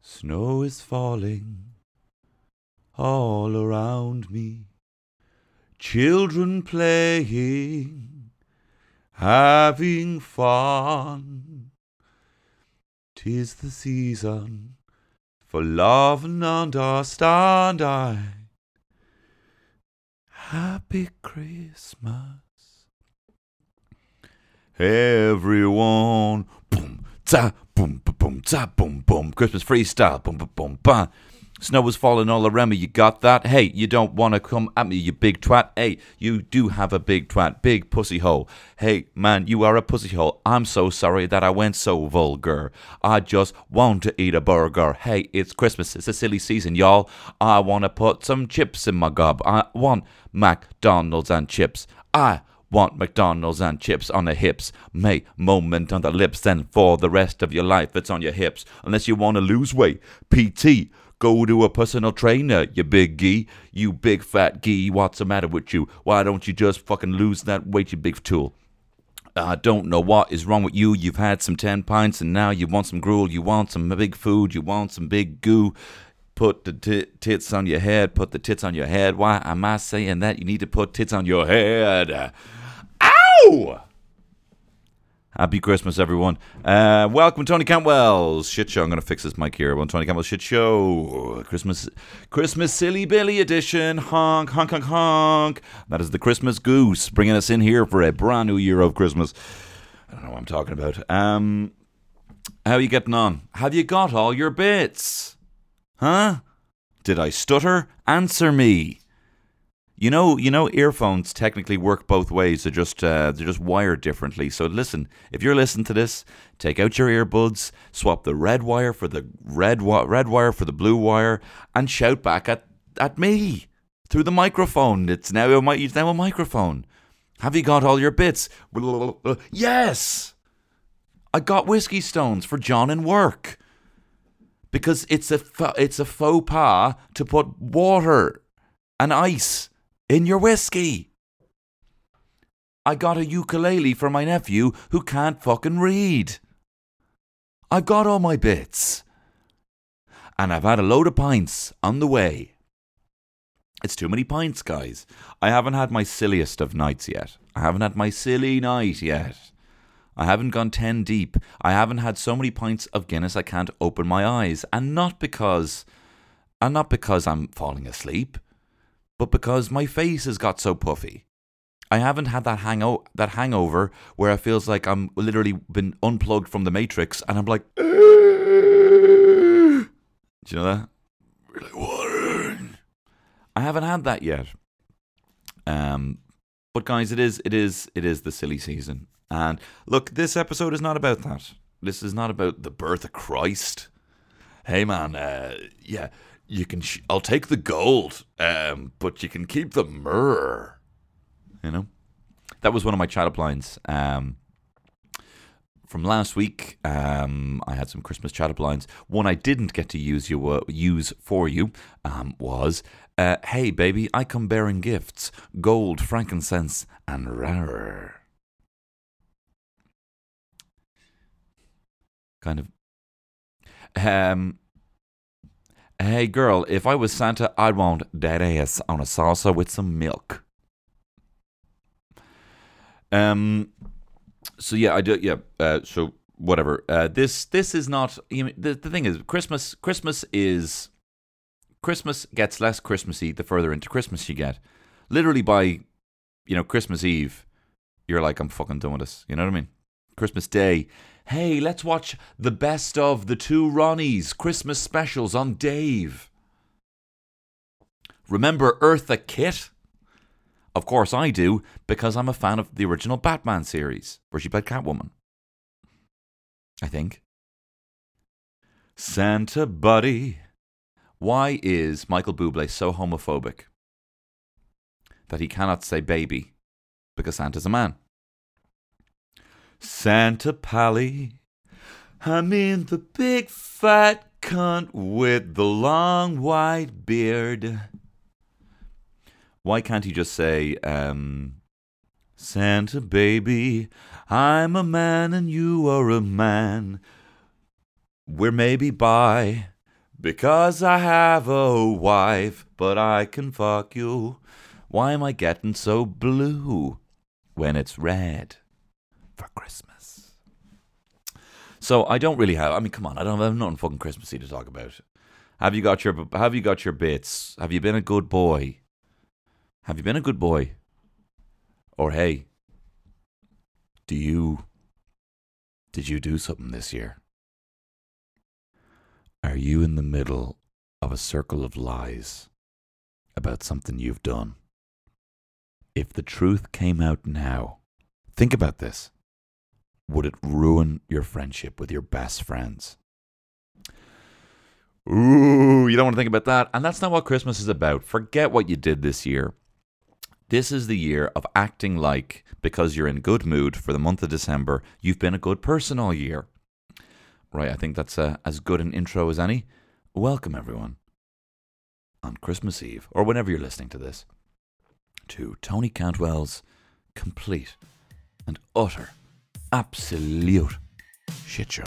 Snow is falling all around me. Children playing, having fun. Tis the season for love and understand I. Happy Christmas. Everyone. Boom, ta, boom, boom, boom, ta, boom, boom. Christmas freestyle. Boom, boom, boom, ba. Snow was falling all around me. You got that? Hey, you don't want to come at me, you big twat. Hey, you do have a big twat, big pussy hole. Hey, man, you are a pussy hole. I'm so sorry that I went so vulgar. I just want to eat a burger. Hey, it's Christmas. It's a silly season, y'all. I want to put some chips in my gob. I want McDonald's and chips. I want McDonald's and chips on the hips. May moment on the lips, then for the rest of your life it's on your hips. Unless you want to lose weight. PT. Go to a personal trainer, you big gee. You big fat gee. What's the matter with you? Why don't you just fucking lose that weight, you big tool? I don't know what is wrong with you. You've had some 10 pints and now you want some gruel. You want some big food. You want some big goo. Put the t- tits on your head. Put the tits on your head. Why am I saying that? You need to put tits on your head. Happy Christmas, everyone. Uh, welcome, Tony Cantwell's shit show. I'm going to fix this mic here. On Tony Cantwell's shit show. Christmas, Christmas Silly Billy edition. Honk, honk, honk, honk. That is the Christmas goose bringing us in here for a brand new year of Christmas. I don't know what I'm talking about. Um, how are you getting on? Have you got all your bits? Huh? Did I stutter? Answer me. You know, you know, earphones technically work both ways. They're just uh, they're just wired differently. So listen, if you're listening to this, take out your earbuds, swap the red wire for the red wi- red wire for the blue wire, and shout back at at me through the microphone. It's now a it's now a microphone. Have you got all your bits? Yes, I got whiskey stones for John and work because it's a it's a faux pas to put water and ice in your whiskey. I got a ukulele for my nephew who can't fucking read. I've got all my bits. And I've had a load of pints on the way. It's too many pints, guys. I haven't had my silliest of nights yet. I haven't had my silly night yet. I haven't gone 10 deep. I haven't had so many pints of Guinness I can't open my eyes. And not because and not because I'm falling asleep but because my face has got so puffy. I haven't had that hango- that hangover where it feels like I'm literally been unplugged from the matrix and I'm like Do you know that? I haven't had that yet. Um but guys, it is it is it is the silly season. And look, this episode is not about that. This is not about the birth of Christ. Hey man, uh, yeah, you can. Sh- I'll take the gold, um, but you can keep the myrrh. You know, that was one of my chat up lines. Um, from last week, um, I had some Christmas chat up lines. One I didn't get to use you uh, use for you um, was, uh, "Hey baby, I come bearing gifts: gold, frankincense, and rare." Kind of. Um, Hey girl, if I was Santa, I'd want that ass on a salsa with some milk. Um. So yeah, I do. Yeah. Uh, so whatever. Uh, this this is not. You know, the the thing is, Christmas Christmas is Christmas gets less Christmassy the further into Christmas you get. Literally by, you know, Christmas Eve, you're like, I'm fucking done with this. You know what I mean? Christmas Day, hey, let's watch the best of the two Ronnies Christmas specials on Dave. Remember Eartha Kitt? Of course I do, because I'm a fan of the original Batman series, where she played Catwoman. I think. Santa Buddy. Why is Michael Bublé so homophobic that he cannot say baby because Santa's a man? Santa Pally. I'm in the big fat cunt with the long white beard. Why can't he just say, um, Santa baby, I'm a man and you are a man. We're maybe bi, Because I have a wife, but I can fuck you. Why am I getting so blue when it's red for Christmas? So I don't really have. I mean, come on, I don't have nothing fucking Christmassy to talk about. Have you got your Have you got your bits? Have you been a good boy? Have you been a good boy? Or hey, do you did you do something this year? Are you in the middle of a circle of lies about something you've done? If the truth came out now, think about this. Would it ruin your friendship with your best friends? Ooh, you don't want to think about that. And that's not what Christmas is about. Forget what you did this year. This is the year of acting like, because you're in good mood for the month of December, you've been a good person all year. Right, I think that's uh, as good an intro as any. Welcome, everyone, on Christmas Eve, or whenever you're listening to this, to Tony Cantwell's complete and utter, absolute shit show.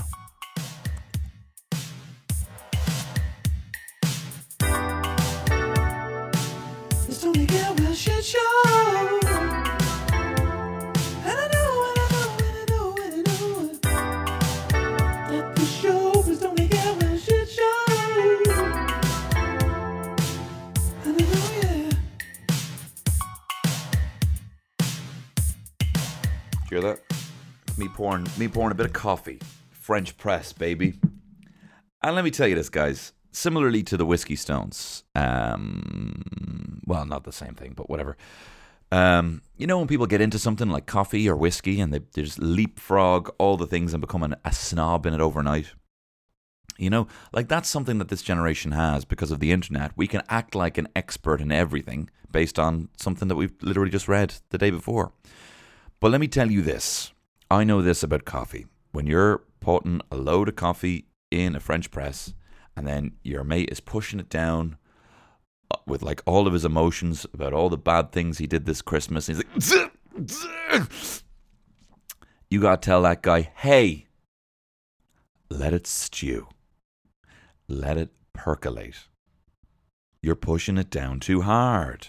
Hear that? Me pouring, me pouring a bit of coffee, French press, baby. And let me tell you this, guys. Similarly to the whiskey stones, um, well, not the same thing, but whatever. Um, you know when people get into something like coffee or whiskey, and they, they just leapfrog all the things and become an, a snob in it overnight. You know, like that's something that this generation has because of the internet. We can act like an expert in everything based on something that we've literally just read the day before. But let me tell you this I know this about coffee. When you're putting a load of coffee in a French press and then your mate is pushing it down uh, with like all of his emotions about all the bad things he did this Christmas, he's like, you gotta tell that guy, hey, let it stew, let it percolate. You're pushing it down too hard.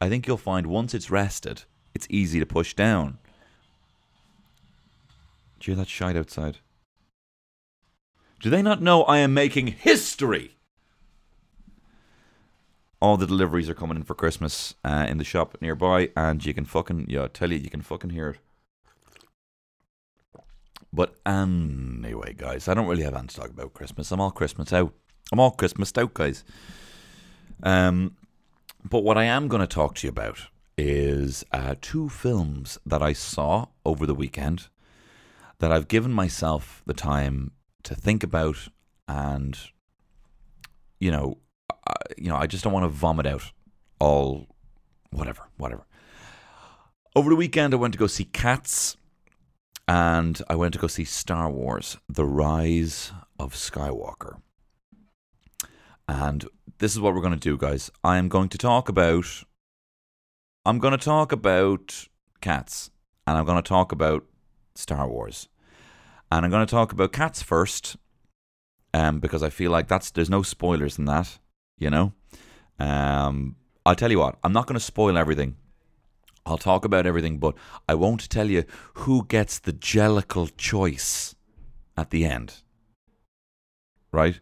I think you'll find once it's rested, it's easy to push down. Do you hear that shite outside? Do they not know I am making history? All the deliveries are coming in for Christmas uh, in the shop nearby, and you can fucking, yeah, I tell you, you can fucking hear it. But anyway, guys, I don't really have anything to talk about Christmas. I'm all Christmas out. I'm all Christmas out, guys. Um, but what I am going to talk to you about is uh, two films that I saw over the weekend that I've given myself the time to think about, and you know, I, you know, I just don't want to vomit out all, whatever, whatever. Over the weekend, I went to go see Cats, and I went to go see Star Wars: The Rise of Skywalker. And this is what we're going to do, guys. I am going to talk about. I'm going to talk about cats, and I'm going to talk about Star Wars, and I'm going to talk about cats first, um, because I feel like that's there's no spoilers in that, you know. Um, I'll tell you what. I'm not going to spoil everything. I'll talk about everything, but I won't tell you who gets the jellicle choice at the end. Right?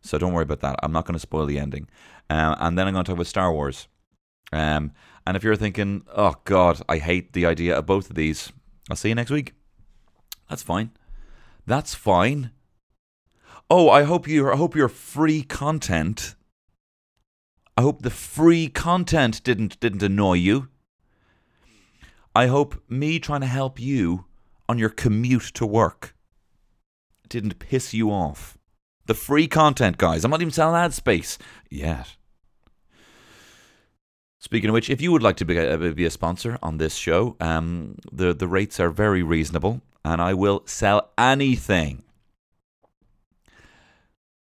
So don't worry about that. I'm not going to spoil the ending. Uh, and then I'm going to talk about Star Wars. Um, and if you're thinking, oh God, I hate the idea of both of these, I'll see you next week. That's fine. That's fine. Oh, I hope you. I hope your free content. I hope the free content didn't didn't annoy you. I hope me trying to help you on your commute to work didn't piss you off. The free content, guys. I'm not even selling ad space yet. Speaking of which, if you would like to be a, be a sponsor on this show, um, the the rates are very reasonable, and I will sell anything.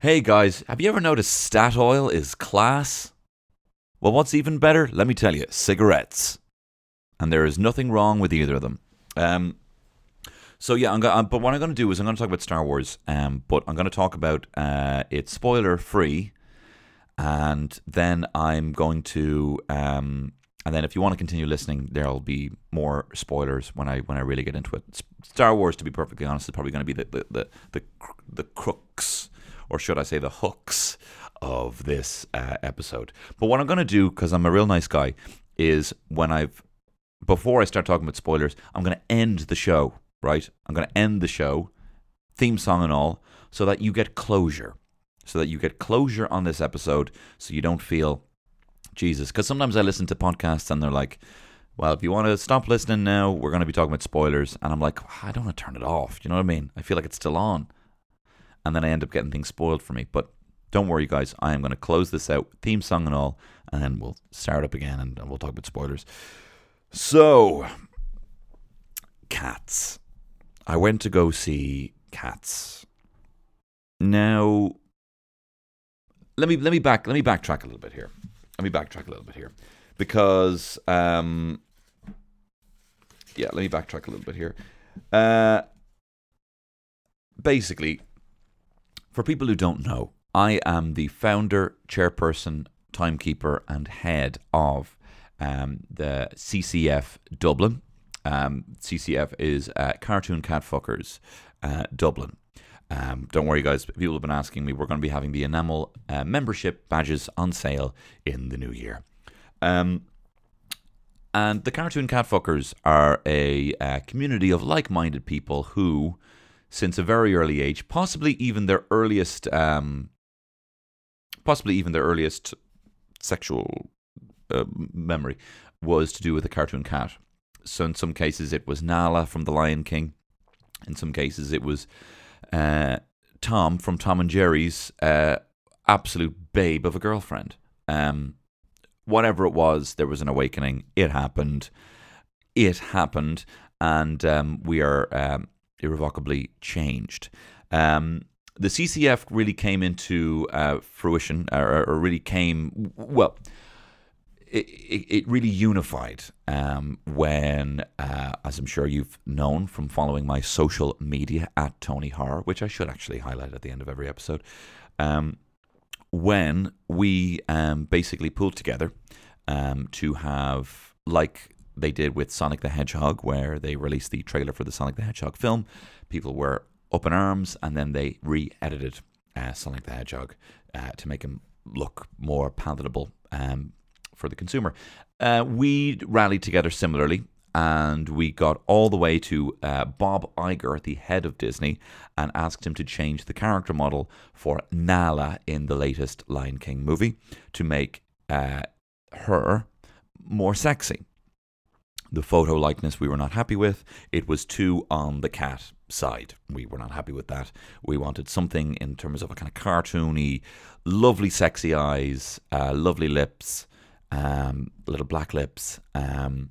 Hey guys, have you ever noticed Statoil is class? Well, what's even better? Let me tell you, cigarettes. And there is nothing wrong with either of them. Um, So yeah, I'm going. But what I'm going to do is I'm going to talk about Star Wars. Um, but I'm going to talk about uh, it's spoiler free, and then I'm going to um, and then if you want to continue listening, there'll be more spoilers when I when I really get into it. Star Wars, to be perfectly honest, is probably going to be the the the the, the or should I say the hooks of this uh, episode. But what I'm going to do, because I'm a real nice guy, is when I've before I start talking about spoilers, I'm going to end the show. Right, I'm going to end the show, theme song and all, so that you get closure, so that you get closure on this episode, so you don't feel Jesus. Because sometimes I listen to podcasts and they're like, well, if you want to stop listening now, we're going to be talking about spoilers. And I'm like, I don't want to turn it off. You know what I mean? I feel like it's still on. And then I end up getting things spoiled for me. But don't worry, guys. I am going to close this out, theme song and all, and then we'll start up again and we'll talk about spoilers. So, Cats. I went to go see Cats. Now, let me let me back let me backtrack a little bit here. Let me backtrack a little bit here because um, yeah, let me backtrack a little bit here. Uh, basically, for people who don't know, I am the founder, chairperson, timekeeper, and head of um, the CCF Dublin. Um, CCF is uh, Cartoon Catfuckers uh, Dublin. Um, don't worry, guys. People have been asking me. We're going to be having the enamel uh, membership badges on sale in the new year. Um, and the Cartoon Catfuckers are a uh, community of like minded people who, since a very early age, possibly even their earliest, um, possibly even their earliest sexual uh, memory, was to do with a cartoon cat. So, in some cases, it was Nala from The Lion King. In some cases, it was uh, Tom from Tom and Jerry's uh, absolute babe of a girlfriend. Um, whatever it was, there was an awakening. It happened. It happened, and um, we are um, irrevocably changed. Um, the CCF really came into uh, fruition, or, or really came well. It, it, really unified um, when, uh, as I'm sure you've known from following my social media at Tony Horror, which I should actually highlight at the end of every episode, um, when we um, basically pulled together um, to have, like they did with Sonic the Hedgehog, where they released the trailer for the Sonic the Hedgehog film. People were up in arms, and then they re edited uh, Sonic the Hedgehog uh, to make him look more palatable um, for the consumer. Uh, we rallied together similarly. And we got all the way to uh, Bob Iger, the head of Disney, and asked him to change the character model for Nala in the latest Lion King movie to make uh, her more sexy. The photo likeness we were not happy with. It was too on the cat side. We were not happy with that. We wanted something in terms of a kind of cartoony, lovely, sexy eyes, uh, lovely lips, um, little black lips. Um,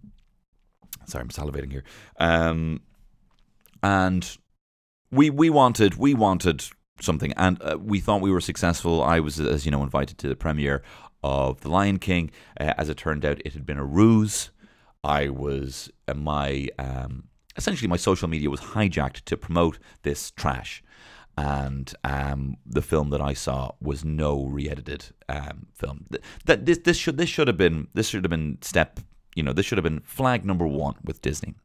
sorry, I'm salivating here. Um, and we we wanted we wanted something, and uh, we thought we were successful. I was, as you know, invited to the premiere of The Lion King. Uh, as it turned out, it had been a ruse. I was uh, my um, essentially my social media was hijacked to promote this trash, and um, the film that I saw was no re-edited um, film. Th- That this this should this should have been this should have been step you know this should have been flag number one with Disney.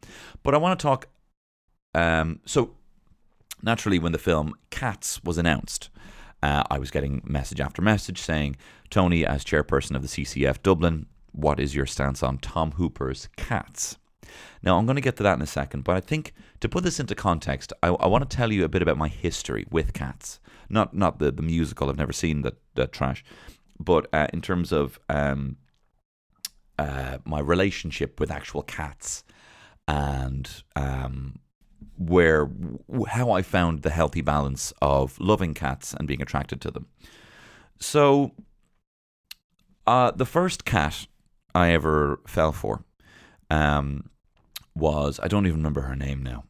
But I want to talk. Um, so naturally, when the film Cats was announced, uh, I was getting message after message saying, Tony, as chairperson of the CCF Dublin, what is your stance on Tom Hooper's Cats? Now, I'm going to get to that in a second, but I think to put this into context, I, I want to tell you a bit about my history with Cats. Not not the, the musical, I've never seen that, that trash, but uh, in terms of um, uh, my relationship with actual cats and um, where how I found the healthy balance of loving cats and being attracted to them. So, uh, the first cat I ever fell for um, was I don't even remember her name now,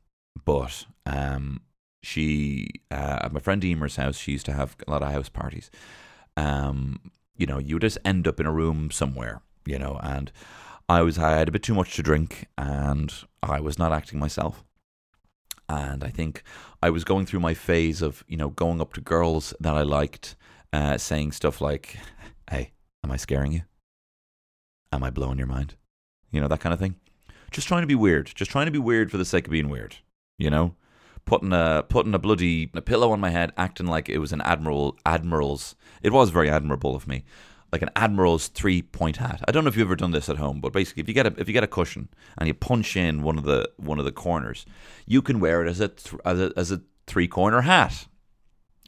but um, she uh, at my friend Emer's house. She used to have a lot of house parties. Um, you know, you just end up in a room somewhere, you know, and I was I had a bit too much to drink, and I was not acting myself. and I think I was going through my phase of you know going up to girls that I liked, uh, saying stuff like, "Hey, am I scaring you? Am I blowing your mind? You know that kind of thing. Just trying to be weird. Just trying to be weird for the sake of being weird. You know." Putting a putting a bloody a pillow on my head, acting like it was an admiral admiral's. It was very admirable of me, like an admiral's three point hat. I don't know if you've ever done this at home, but basically, if you get a if you get a cushion and you punch in one of the one of the corners, you can wear it as a th- as a, as a three corner hat.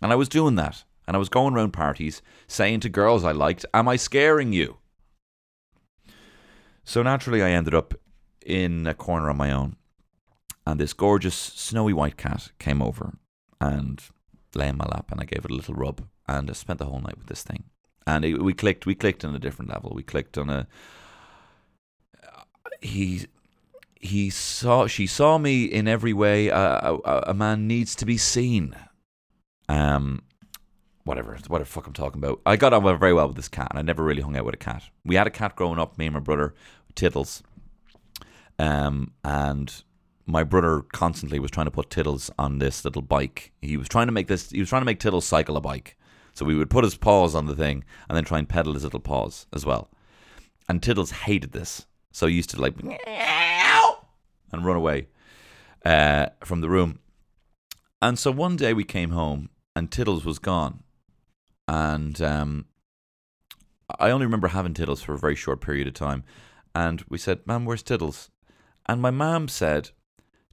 And I was doing that, and I was going around parties saying to girls I liked, "Am I scaring you?" So naturally, I ended up in a corner on my own, and this gorgeous snowy white cat came over and lay in my lap, and I gave it a little rub, and I spent the whole night with this thing and it, we clicked. We clicked on a different level. We clicked on a. He he saw she saw me in every way a, a, a man needs to be seen. Um, whatever, what the fuck I'm talking about. I got on very well with this cat, and I never really hung out with a cat. We had a cat growing up, me and my brother, Tiddles. Um, and my brother constantly was trying to put Tiddles on this little bike. He was trying to make this. He was trying to make Tiddles cycle a bike. So we would put his paws on the thing and then try and pedal his little paws as well. And Tiddles hated this. So he used to like and run away uh, from the room. And so one day we came home and Tiddles was gone. And um, I only remember having Tiddles for a very short period of time. And we said, Ma'am, where's Tiddles? And my mum said,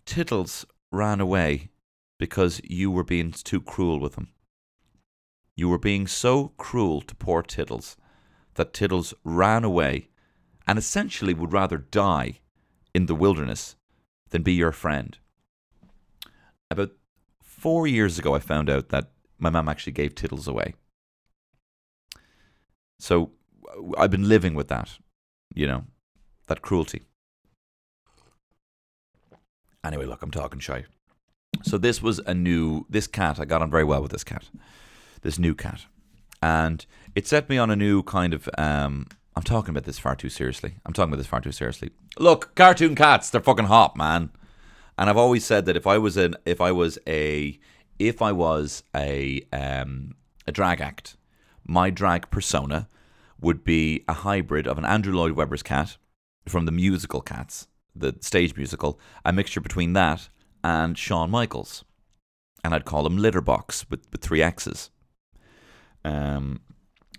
Tiddles ran away because you were being too cruel with him. You were being so cruel to poor Tiddles that Tiddles ran away and essentially would rather die in the wilderness than be your friend. About four years ago, I found out that my mum actually gave Tiddles away. So I've been living with that, you know, that cruelty. Anyway, look, I'm talking shy. So this was a new, this cat, I got on very well with this cat this new cat, and it set me on a new kind of. Um, I'm talking about this far too seriously. I'm talking about this far too seriously. Look, cartoon cats, they're fucking hot, man. And I've always said that if I was an, if I was a, if I was a, um, a drag act, my drag persona would be a hybrid of an Andrew Lloyd Webber's cat from the musical Cats, the stage musical, a mixture between that and Shawn Michaels. And I'd call him Litterbox with, with three X's. Um,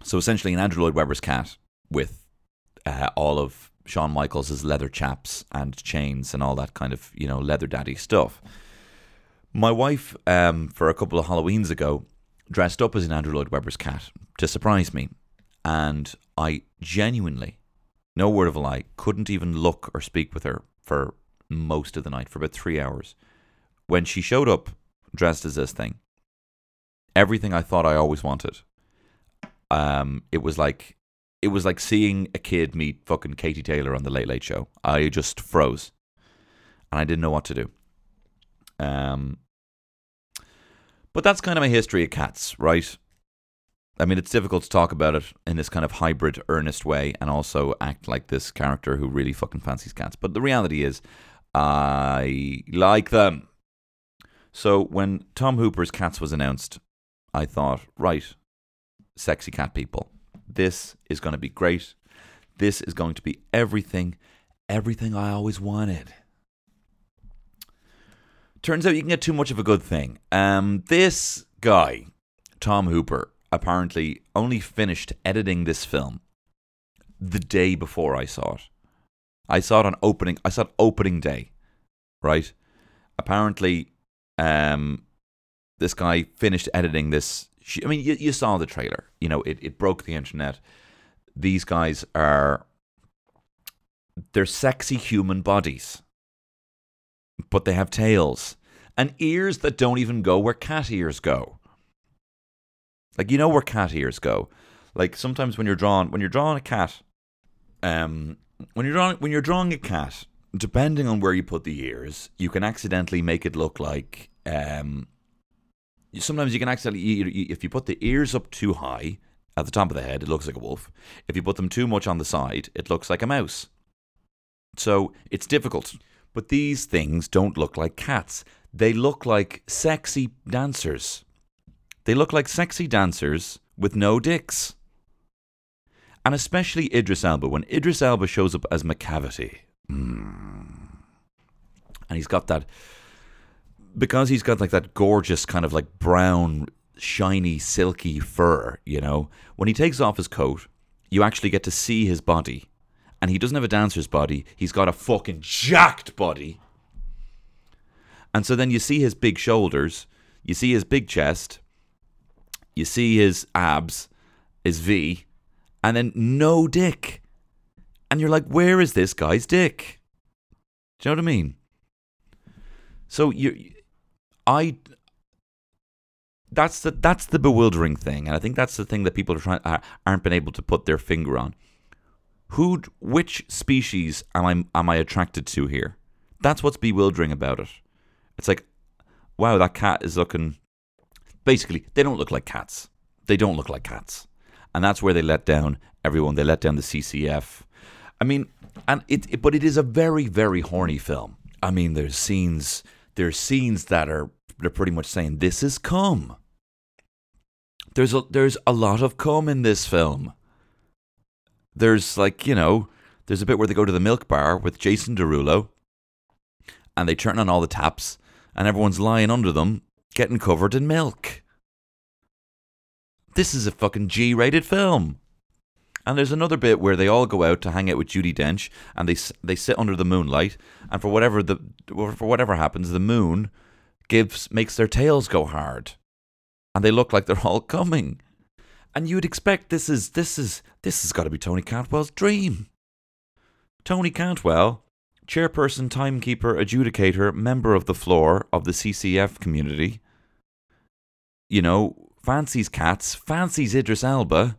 so essentially, an Andrew Lloyd Webber's cat with uh, all of Shawn Michaels' leather chaps and chains and all that kind of you know leather daddy stuff. My wife, um, for a couple of Halloweens ago, dressed up as an Andrew Lloyd Webber's cat to surprise me, and I genuinely, no word of a lie, couldn't even look or speak with her for most of the night for about three hours. When she showed up dressed as this thing, everything I thought I always wanted um, it was like it was like seeing a kid meet fucking Katie Taylor on the Late Late Show. I just froze, and I didn't know what to do. Um, but that's kind of my history of cats, right? I mean, it's difficult to talk about it in this kind of hybrid, earnest way, and also act like this character who really fucking fancies cats. But the reality is, I like them. So when Tom Hooper's Cats was announced, I thought, right, sexy cat people. This is going to be great. This is going to be everything, everything I always wanted. Turns out you can get too much of a good thing. Um, this guy, Tom Hooper, apparently only finished editing this film the day before I saw it. I saw it on opening. I saw it opening day, right? Apparently, um, this guy finished editing this I mean, you, you saw the trailer. You know, it, it broke the internet. These guys are they're sexy human bodies, but they have tails and ears that don't even go where cat ears go. Like you know where cat ears go. Like sometimes when you're drawing when you're drawing a cat, um, when you're drawing when you're drawing a cat, depending on where you put the ears, you can accidentally make it look like um sometimes you can accidentally if you put the ears up too high at the top of the head, it looks like a wolf. If you put them too much on the side, it looks like a mouse. So it's difficult. But these things don't look like cats. they look like sexy dancers. They look like sexy dancers with no dicks. And especially Idris Elba. When Idris Elba shows up as Macavity, mm, and he's got that, because he's got like that gorgeous kind of like brown, shiny, silky fur, you know, when he takes off his coat, you actually get to see his body. And he doesn't have a dancer's body, he's got a fucking jacked body. And so then you see his big shoulders, you see his big chest, you see his abs, his V, and then no dick. And you're like, where is this guy's dick? Do you know what I mean? So you, I, that's the that's the bewildering thing, and I think that's the thing that people are trying are, aren't been able to put their finger on. Who, which species am I am I attracted to here? That's what's bewildering about it. It's like, wow, that cat is looking. Basically, they don't look like cats. They don't look like cats, and that's where they let down everyone. They let down the CCF. I mean, and it, it but it is a very very horny film. I mean, there's scenes there's scenes that are they're pretty much saying this is cum. There's a there's a lot of cum in this film. There's like you know there's a bit where they go to the milk bar with Jason Derulo, and they turn on all the taps, and everyone's lying under them, getting covered in milk. This is a fucking G-rated film. And there's another bit where they all go out to hang out with Judi Dench, and they they sit under the moonlight, and for whatever the for whatever happens, the moon gives makes their tails go hard, and they look like they're all coming. And you'd expect this is this is this has got to be Tony Cantwell's dream. Tony Cantwell, chairperson, timekeeper, adjudicator, member of the floor of the CCF community. You know, fancies cats, fancies Idris Elba.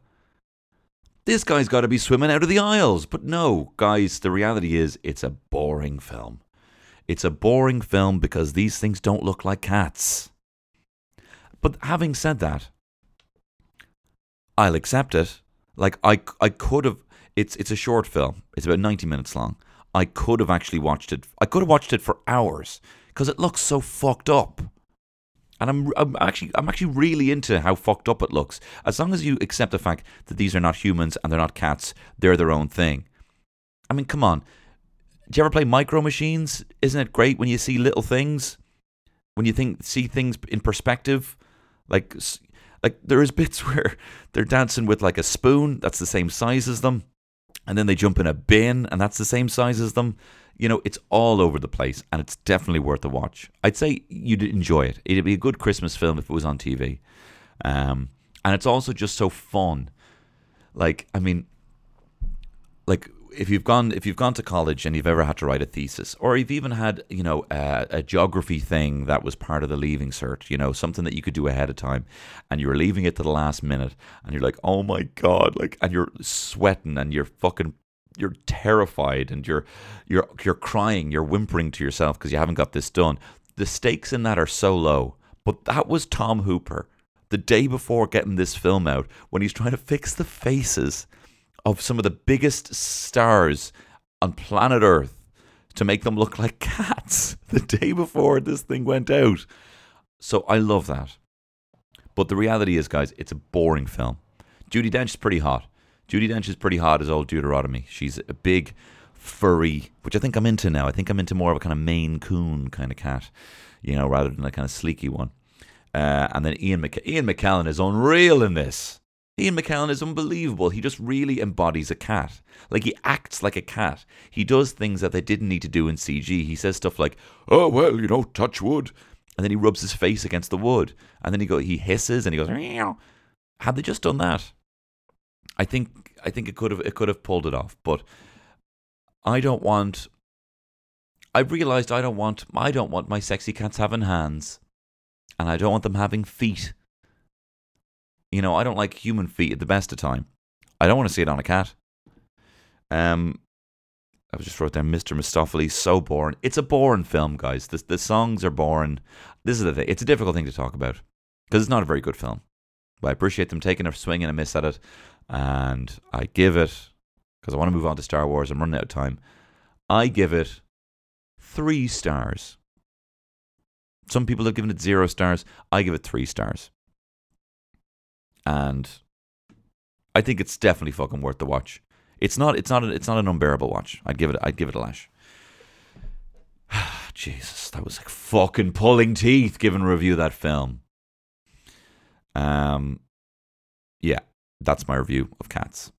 This guy's got to be swimming out of the aisles. But no, guys, the reality is it's a boring film. It's a boring film because these things don't look like cats. But having said that, I'll accept it. Like I, I could have. It's it's a short film. It's about ninety minutes long. I could have actually watched it. I could have watched it for hours because it looks so fucked up. And I'm, I'm actually I'm actually really into how fucked up it looks. As long as you accept the fact that these are not humans and they're not cats, they're their own thing. I mean, come on. Do you ever play Micro Machines? Isn't it great when you see little things? When you think see things in perspective, like like there is bits where they're dancing with like a spoon that's the same size as them, and then they jump in a bin and that's the same size as them. You know, it's all over the place, and it's definitely worth a watch. I'd say you'd enjoy it. It'd be a good Christmas film if it was on TV, um, and it's also just so fun. Like, I mean, like if you've gone if you've gone to college and you've ever had to write a thesis or you've even had you know a, a geography thing that was part of the leaving cert you know something that you could do ahead of time and you're leaving it to the last minute and you're like oh my god like and you're sweating and you're fucking you're terrified and you're you're you're crying you're whimpering to yourself because you haven't got this done the stakes in that are so low but that was Tom Hooper the day before getting this film out when he's trying to fix the faces of some of the biggest stars on planet Earth to make them look like cats the day before this thing went out. So I love that. But the reality is, guys, it's a boring film. Judi Dench is pretty hot. Judi Dench is pretty hot as old Deuteronomy. She's a big, furry, which I think I'm into now. I think I'm into more of a kind of Maine Coon kind of cat, you know, rather than a kind of sleeky one. Uh, and then Ian, Mc- Ian McKellen is unreal in this. Ian McKellen is unbelievable. He just really embodies a cat. Like he acts like a cat. He does things that they didn't need to do in CG. He says stuff like, "Oh well, you know, touch wood," and then he rubs his face against the wood, and then he go he hisses and he goes. Meow. Had they just done that, I think I think it could have it could have pulled it off. But I don't want. I've realised I don't want I don't want my sexy cats having hands, and I don't want them having feet. You know, I don't like human feet at the best of time. I don't want to see it on a cat. Um, I just wrote down Mr. Mistoffelees, so boring. It's a boring film, guys. The, the songs are boring. This is the thing. It's a difficult thing to talk about because it's not a very good film. But I appreciate them taking a swing and a miss at it. And I give it, because I want to move on to Star Wars. I'm running out of time. I give it three stars. Some people have given it zero stars. I give it three stars. And I think it's definitely fucking worth the watch. It's not. It's not. A, it's not an unbearable watch. I'd give it. I'd give it a lash. Jesus, that was like fucking pulling teeth. Giving a review of that film. Um, yeah, that's my review of Cats.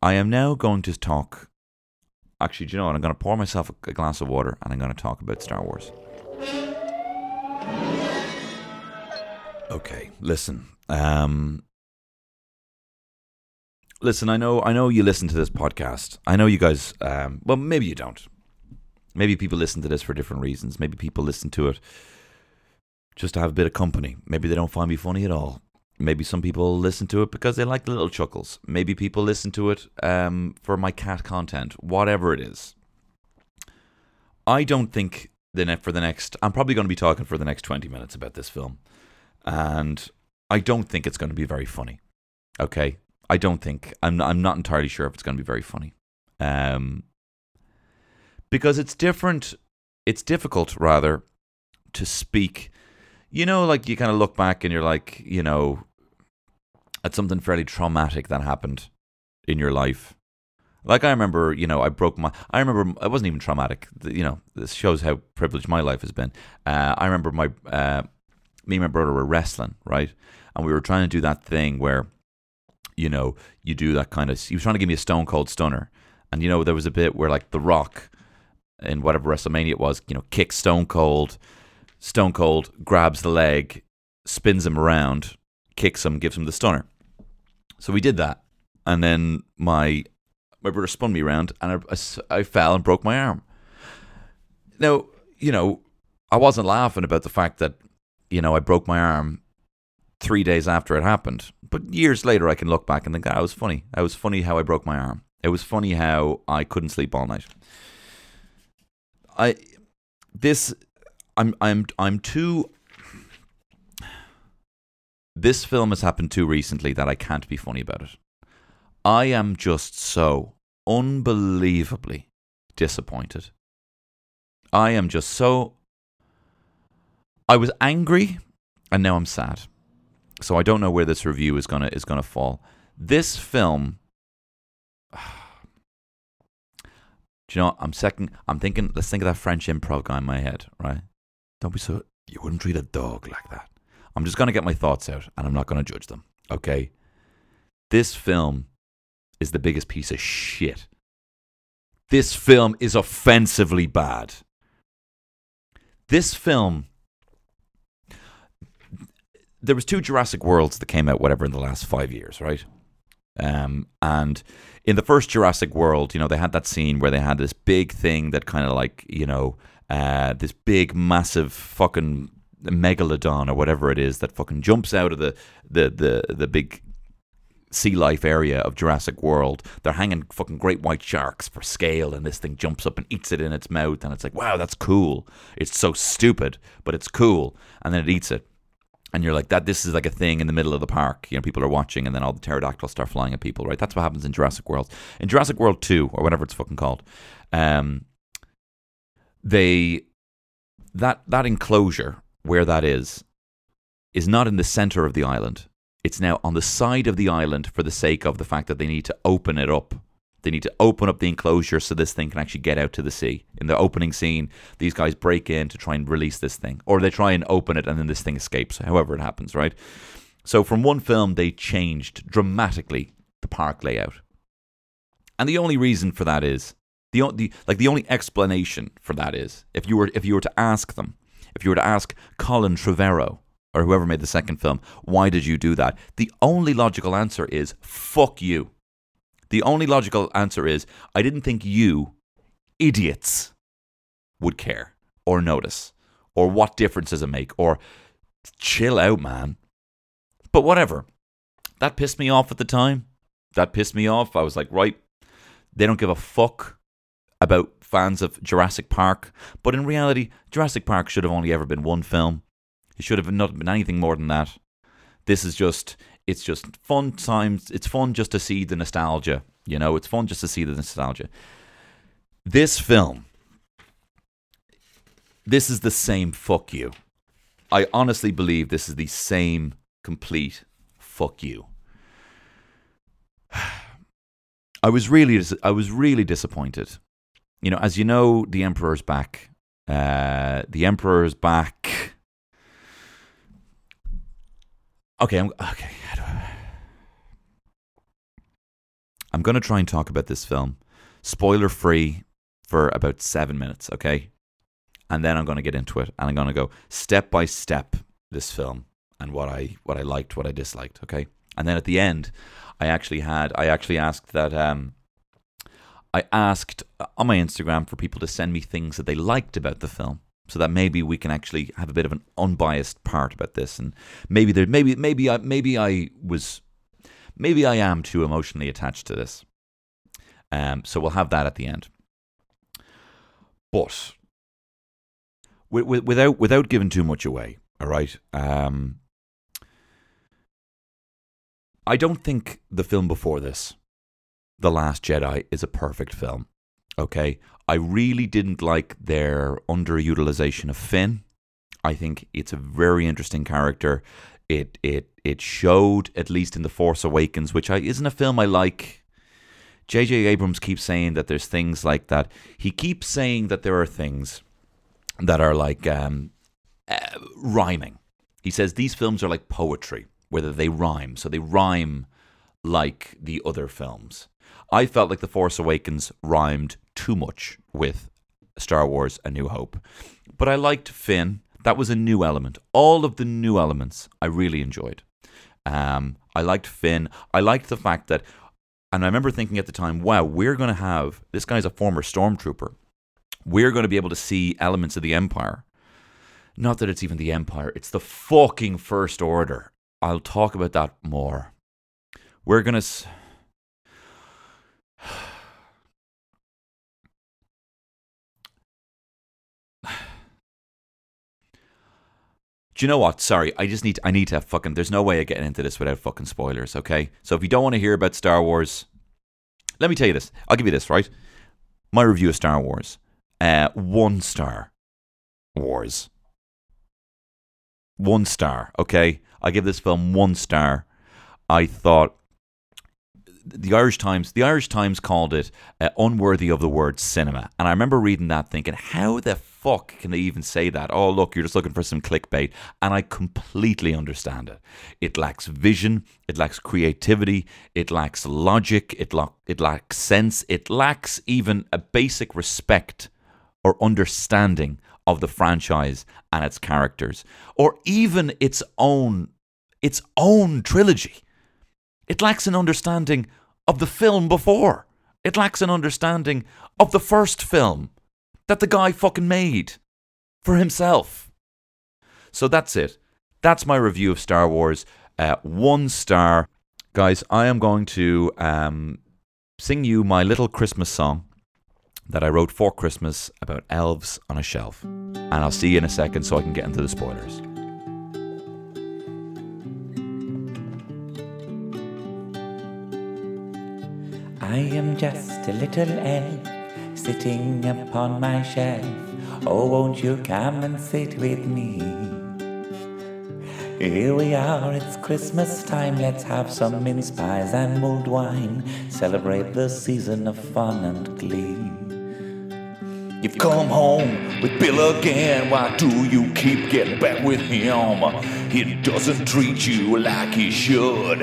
I am now going to talk. Actually, do you know what? I'm going to pour myself a, glass of water and I'm going to talk about Star Wars. Okay, listen. Um, listen. I know. I know you listen to this podcast. I know you guys. Um, well, maybe you don't. Maybe people listen to this for different reasons. Maybe people listen to it just to have a bit of company. Maybe they don't find me funny at all. Maybe some people listen to it because they like the little chuckles. Maybe people listen to it um, for my cat content. Whatever it is. I don't think the ne- for the next. I'm probably going to be talking for the next 20 minutes about this film, and I don't think it's going to be very funny. Okay, I don't think. I'm. I'm not entirely sure if it's going to be very funny. Um, because it's different. It's difficult, rather, to speak. You know, like you kind of look back and you're like, you know, something fairly traumatic that happened in your life. Like I remember, you know, I broke my. I remember it wasn't even traumatic. You know, this shows how privileged my life has been. Uh, I remember my, uh, me and my brother were wrestling, right, and we were trying to do that thing where, you know, you do that kind of. He was trying to give me a stone cold stunner, and you know, there was a bit where like The Rock, in whatever WrestleMania it was, you know, kicks Stone Cold. Stone Cold grabs the leg, spins him around, kicks him, gives him the stunner. So we did that, and then my my brother spun me around, and I I fell and broke my arm. Now, you know, I wasn't laughing about the fact that you know I broke my arm three days after it happened, but years later I can look back and think, "Ah, it was funny. It was funny how I broke my arm. It was funny how I couldn't sleep all night. I this I'm I'm I'm too this film has happened too recently that I can't be funny about it. I am just so unbelievably disappointed. I am just so I was angry and now I'm sad. So I don't know where this review is gonna is gonna fall. This film Do you know what? I'm second I'm thinking let's think of that French improv guy in my head, right? Don't be so you wouldn't treat a dog like that. I'm just gonna get my thoughts out and I'm not gonna judge them. Okay? This film is the biggest piece of shit. This film is offensively bad. This film there was two Jurassic Worlds that came out whatever in the last 5 years, right? Um, and in the first Jurassic World, you know, they had that scene where they had this big thing that kind of like, you know, uh, this big, massive fucking megalodon or whatever it is that fucking jumps out of the the the, the big sea life area of Jurassic World. They're hanging fucking great white sharks for scale, and this thing jumps up and eats it in its mouth, and it's like, wow, that's cool. It's so stupid, but it's cool, and then it eats it. And you're like that. This is like a thing in the middle of the park. You know, people are watching, and then all the pterodactyls start flying at people. Right? That's what happens in Jurassic World. In Jurassic World Two, or whatever it's fucking called, um, they that that enclosure where that is is not in the center of the island. It's now on the side of the island for the sake of the fact that they need to open it up. They need to open up the enclosure so this thing can actually get out to the sea. In the opening scene, these guys break in to try and release this thing, or they try and open it and then this thing escapes, however it happens, right? So from one film, they changed dramatically the park layout. And the only reason for that is the, the like the only explanation for that is if you were if you were to ask them, if you were to ask Colin Trevorrow or whoever made the second film, why did you do that? The only logical answer is fuck you. The only logical answer is I didn't think you idiots would care or notice or what difference does it make or chill out, man. But whatever. That pissed me off at the time. That pissed me off. I was like, right, they don't give a fuck about fans of Jurassic Park. But in reality, Jurassic Park should have only ever been one film. It should have not been anything more than that. This is just it's just fun times. It's fun just to see the nostalgia. You know, it's fun just to see the nostalgia. This film, this is the same fuck you I honestly believe this is the same complete fuck you. I was really I was really disappointed. You know, as you know, the Emperor's back. Uh, the Emperor's back. Okay, I'm okay. I'm going to try and talk about this film, spoiler free, for about seven minutes. Okay, and then I'm going to get into it, and I'm going to go step by step this film and what I what I liked, what I disliked. Okay, and then at the end, I actually had I actually asked that um, I asked on my Instagram for people to send me things that they liked about the film, so that maybe we can actually have a bit of an unbiased part about this, and maybe there maybe maybe I maybe I was maybe I am too emotionally attached to this. Um, so we'll have that at the end. But wi- wi- without without giving too much away, all right. Um, I don't think the film before this, The Last Jedi, is a perfect film. Okay, I really didn't like their underutilization of Finn. I think it's a very interesting character. It it it showed at least in the Force Awakens, which I, isn't a film I like. J.J. Abrams keeps saying that there's things like that. He keeps saying that there are things that are like um, uh, rhyming. He says these films are like poetry, whether they rhyme. So they rhyme like the other films. I felt like The Force Awakens rhymed too much with Star Wars A New Hope. But I liked Finn. That was a new element. All of the new elements I really enjoyed. Um, I liked Finn. I liked the fact that, and I remember thinking at the time, wow, we're going to have this guy's a former stormtrooper. We're going to be able to see elements of the Empire. Not that it's even the Empire, it's the fucking First Order. I'll talk about that more. We're going to. Do you know what? Sorry, I just need I need to have fucking. There's no way of getting into this without fucking spoilers. Okay, so if you don't want to hear about Star Wars, let me tell you this. I'll give you this right. My review of Star Wars, uh, one star. Wars. One star. Okay, I give this film one star. I thought the Irish Times, the Irish Times called it uh, unworthy of the word cinema, and I remember reading that thinking, how the fuck can they even say that? Oh, look, you're just looking for some clickbait, and I completely understand it. It lacks vision, it lacks creativity, it lacks logic, it la- it lacks sense, it lacks even a basic respect or understanding of the franchise and its characters, or even its own its own trilogy. It lacks an understanding of the film before. It lacks an understanding of the first film that the guy fucking made for himself. So that's it. That's my review of Star Wars. Uh, one star. Guys, I am going to um, sing you my little Christmas song that I wrote for Christmas about elves on a shelf. And I'll see you in a second so I can get into the spoilers. I am just a little elf sitting upon my shelf. Oh, won't you come and sit with me? Here we are, it's Christmas time. Let's have some mince pies and mulled wine. Celebrate the season of fun and glee. You've come home with Bill again. Why do you keep getting back with him? He doesn't treat you like he should.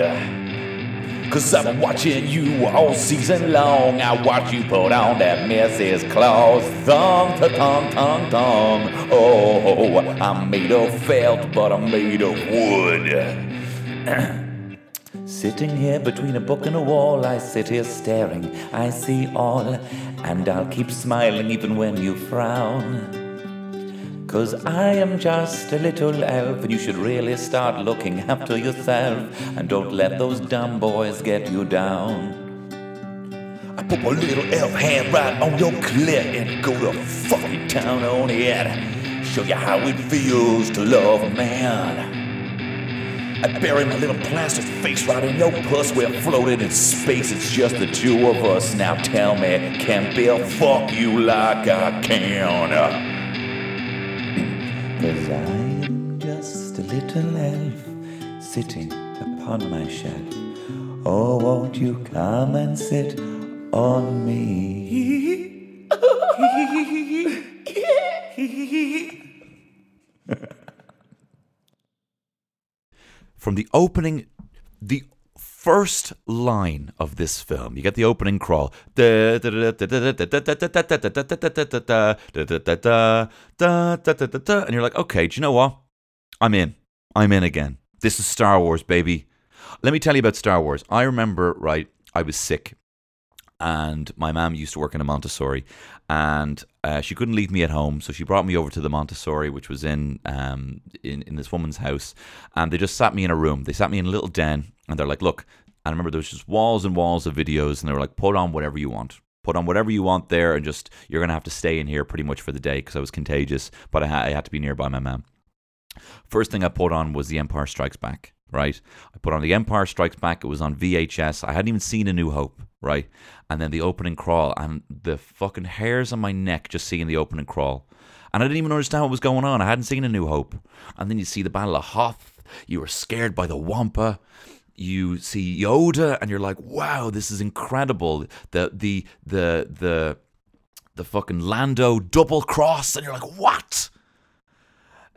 Cause been watching you all season long. I watch you put on that Mrs. Claus thong, ta thong, thong, thong. Oh, I'm made of felt, but I'm made of wood. Sitting here between a book and a wall, I sit here staring. I see all, and I'll keep smiling even when you frown. Cause I am just a little elf, and you should really start looking after yourself. And don't let those dumb boys get you down. I put my little elf hand right on your clit and go to fucking town on it. Show you how it feels to love a man. I bury my little plastic face right in your puss. We're floating in space, it's just the two of us. Now tell me, can Bill fuck you like I can? Cause I'm just a little elf sitting upon my shelf. Oh, won't you come and sit on me? From the opening, the first line of this film, you get the opening crawl. And you're like, okay, do you know what? I'm in. I'm in again. This is Star Wars, baby. Let me tell you about Star Wars. I remember, right, I was sick and my mum used to work in a Montessori, and uh, she couldn't leave me at home, so she brought me over to the Montessori, which was in um in in this woman's house, and they just sat me in a room. They sat me in a little den, and they're like, "Look," I remember there was just walls and walls of videos, and they were like, "Put on whatever you want." Put on whatever you want there, and just you're gonna have to stay in here pretty much for the day because I was contagious, but I, ha- I had to be nearby my mum. First thing I put on was The Empire Strikes Back, right? I put on The Empire Strikes Back. It was on VHS. I hadn't even seen A New Hope, right? And then the opening crawl, and the fucking hairs on my neck just seeing the opening crawl. And I didn't even understand what was going on. I hadn't seen A New Hope. And then you see the Battle of Hoth. You were scared by the Wampa. You see Yoda, and you're like, wow, this is incredible. The, the, the, the, the fucking Lando double cross, and you're like, what?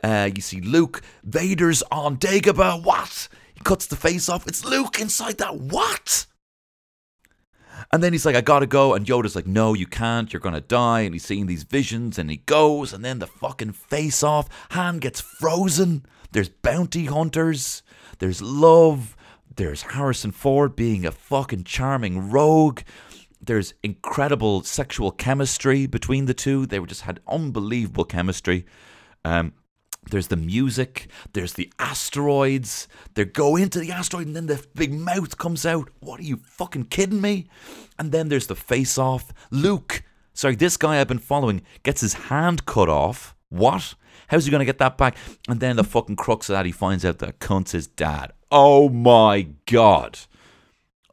Uh, you see Luke, Vader's on Dagobah. What? He cuts the face off. It's Luke inside that. What? And then he's like, I gotta go. And Yoda's like, No, you can't. You're gonna die. And he's seeing these visions and he goes. And then the fucking face off. Han gets frozen. There's bounty hunters. There's love. There's Harrison Ford being a fucking charming rogue. There's incredible sexual chemistry between the two. They just had unbelievable chemistry. Um, there's the music, there's the asteroids. They go into the asteroid and then the big mouth comes out. What are you fucking kidding me? And then there's the face off. Luke, sorry, this guy I've been following gets his hand cut off. What? How's he going to get that back? And then the fucking crux of that, he finds out that cunt's his dad. Oh my god.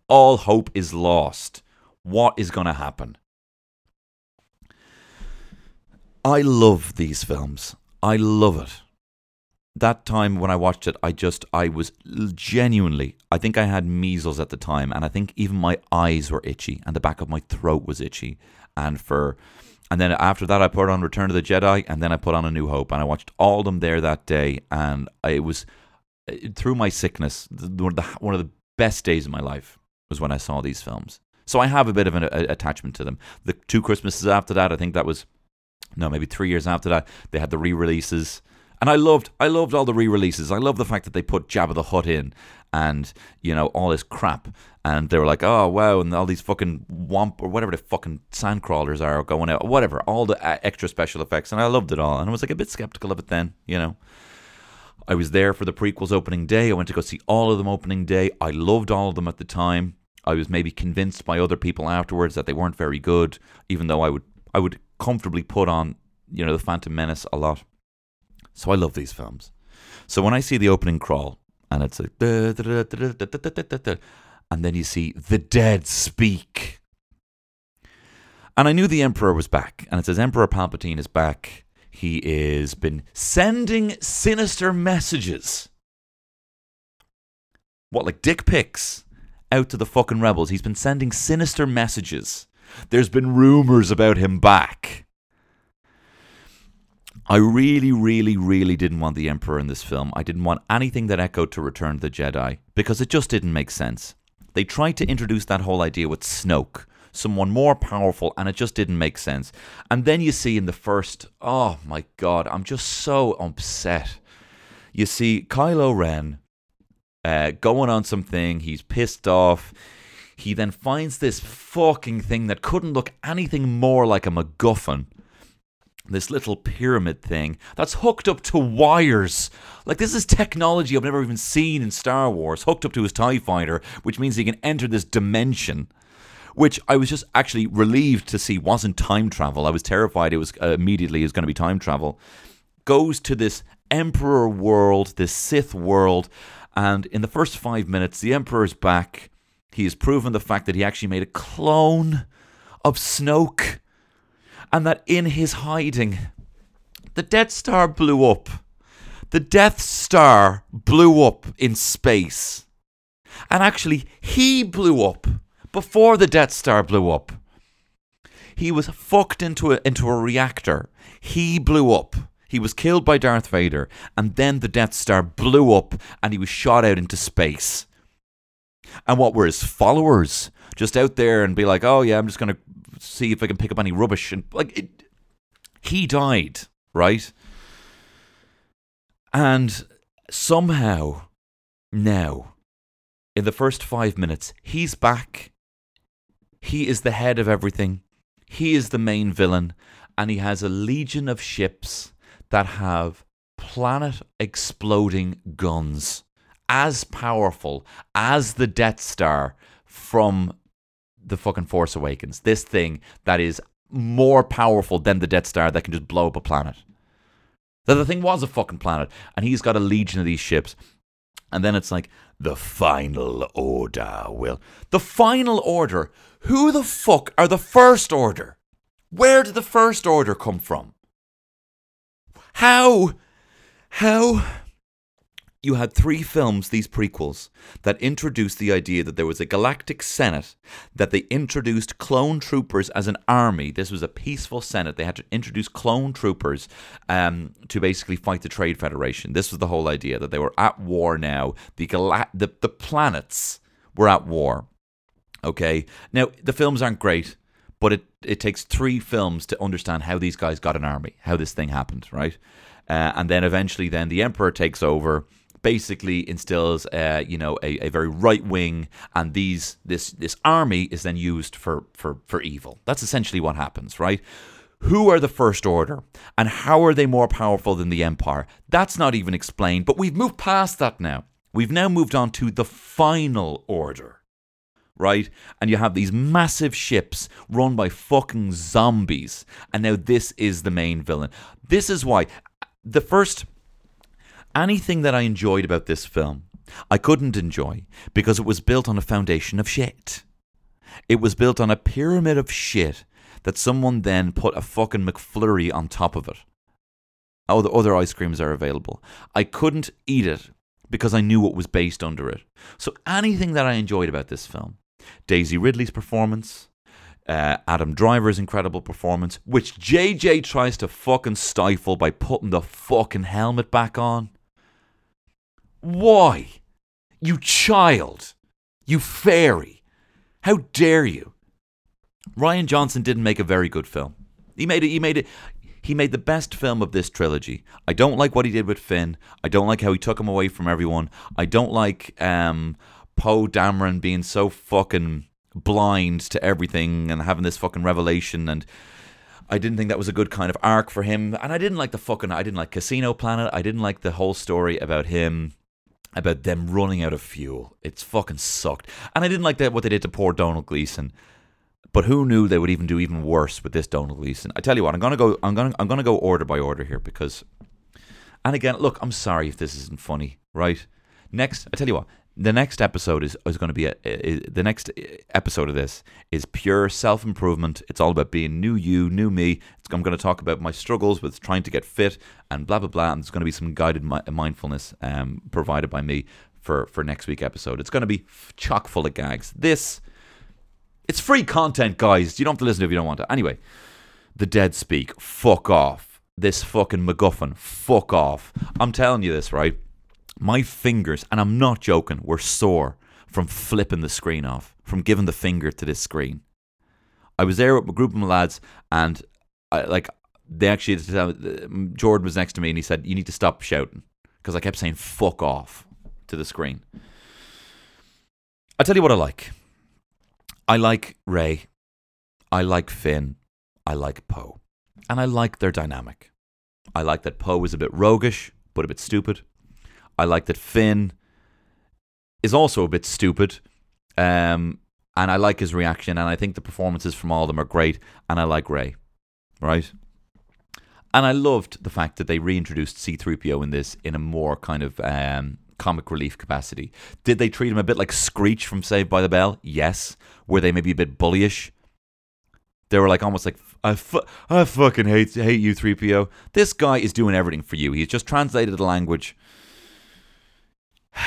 All hope is lost. What is going to happen? I love these films. I love it. That time when I watched it, I just, I was genuinely, I think I had measles at the time, and I think even my eyes were itchy, and the back of my throat was itchy. And for, and then after that, I put on Return of the Jedi, and then I put on A New Hope, and I watched all of them there that day, and it was through my sickness, one of the one of the best days of my life was when I saw these films. So I have a bit of an a, attachment to them. The two Christmases after that, I think that was no, maybe three years after that, they had the re-releases, and I loved, I loved all the re-releases. I love the fact that they put Jabba the Hutt in, and you know all this crap, and they were like, oh wow, and all these fucking womp or whatever the fucking sand crawlers are going out, whatever, all the uh, extra special effects, and I loved it all, and I was like a bit skeptical of it then, you know. I was there for the prequels opening day. I went to go see all of them opening day. I loved all of them at the time. I was maybe convinced by other people afterwards that they weren't very good, even though I would I would comfortably put on, you know, the Phantom Menace a lot. So I love these films. So when I see the opening crawl and it's like, and then you see the dead speak. And I knew the Emperor was back, and it says Emperor Palpatine is back. He is been sending sinister messages. What, like dick pics out to the fucking rebels? He's been sending sinister messages. There's been rumors about him back. I really, really, really didn't want the Emperor in this film. I didn't want anything that echoed to Return the Jedi because it just didn't make sense. They tried to introduce that whole idea with Snoke, someone more powerful, and it just didn't make sense. And then you see in the first, oh my god, I'm just so upset. You see Kylo Ren uh, going on something, he's pissed off. He then finds this fucking thing that couldn't look anything more like a MacGuffin this little pyramid thing that's hooked up to wires. Like this is technology I've never even seen in Star Wars, hooked up to his TIE fighter, which means he can enter this dimension. Which I was just actually relieved to see wasn't time travel. I was terrified it was uh, immediately it was going to be time travel. Goes to this Emperor world, this Sith world, and in the first five minutes, the Emperor's back. He has proven the fact that he actually made a clone of Snoke and that in his hiding, the Death Star blew up. the Death Star blew up in space. And actually, he blew up before the Death Star blew up. He was fucked into a, into a reactor. He blew up. He was killed by Darth Vader, and then the Death Star blew up and he was shot out into space. And what were his followers? Just out there and be like, oh yeah, I'm just going to see if I can pick up any rubbish. And like, it, he died, right? And somehow, now, in the first five minutes, he's back. He is the head of everything. He is the main villain. And he has a legion of ships that have planet exploding guns as powerful as the Death Star from the fucking Force Awakens. This thing that is more powerful than the Death Star that can just blow up a planet. That the thing was a fucking planet, and he's got a legion of these ships. And then it's like, the final order will. The final order? Who the fuck are the first order? Where did the first order come from? How? How? You had three films, these prequels, that introduced the idea that there was a galactic senate, that they introduced clone troopers as an army. This was a peaceful senate. They had to introduce clone troopers um, to basically fight the Trade Federation. This was the whole idea that they were at war now. The, gala- the, the planets were at war. Okay? Now, the films aren't great but it, it takes three films to understand how these guys got an army, how this thing happened, right? Uh, and then eventually, then the emperor takes over, basically instills, uh, you know, a, a very right wing, and these this this army is then used for for for evil. That's essentially what happens, right? Who are the First Order, and how are they more powerful than the Empire? That's not even explained, but we've moved past that now. We've now moved on to the Final Order right? And you have these massive ships run by fucking zombies. And now this is the main villain. This is why the first anything that I enjoyed about this film, I couldn't enjoy because it was built on a foundation of shit. It was built on a pyramid of shit that someone then put a fucking McFlurry on top of it. Oh, the other ice creams are available. I couldn't eat it because I knew what was based under it. So anything that I enjoyed about this film, Daisy Ridley's performance, uh, Adam Driver's incredible performance, which JJ tries to fucking stifle by putting the fucking helmet back on. Why? You child. You fairy. How dare you? Rian Johnson didn't make a very good film. He made it he made it he made the best film of this trilogy. I don't like what he did with Finn. I don't like how he took him away from everyone. I don't like um Poe Dameron being so fucking blind to everything and having this fucking revelation and I didn't think that was a good kind of arc for him and I didn't like the fucking I didn't like Casino Planet I didn't like the whole story about him about them running out of fuel. It's fucking sucked. And I didn't like that what they did to poor Domhnall Gleeson but who knew they would even do even worse with this Domhnall Gleeson I tell you what I'm to go I'm to I'm to go order by order here because and again look I'm sorry if this isn't funny right? Next I tell you what the next episode is, is going to be a, is, the next episode of this is pure self improvement. It's all about being new you, new me. It's, I'm going to talk about my struggles with trying to get fit and blah blah blah. And there's going to be some guided mi- mindfulness um, provided by me for for next week episode. It's going to be chock full of gags. This it's free content, guys. You don't have to listen to it if you don't want to. Anyway, the dead speak. Fuck off. This fucking MacGuffin. Fuck off. I'm telling you this, right? My fingers, and I'm not joking, were sore from flipping the screen off, from giving the finger to this screen. I was there with a group of my lads, and I, like they actually Jordan was next to me, and he said, "You need to stop shouting," because I kept saying "fuck off" to the screen. I tell you what I like. I like Rey. I like Finn. I like Poe, and I like their dynamic. I like that Poe is a bit roguish, but a bit stupid. I like that Finn is also a bit stupid. Um, and I like his reaction, and I think the performances from all of them are great, and I like Rey, right? And I loved the fact that they reintroduced C3PO in this in a more kind of um, comic relief capacity. Did they treat him a bit like Screech from Saved by the Bell? Yes. Were they maybe a bit bullyish? They were like almost like I, fu- I fucking hate hate you, 3PO. This guy is doing everything for you. He's just translated the language.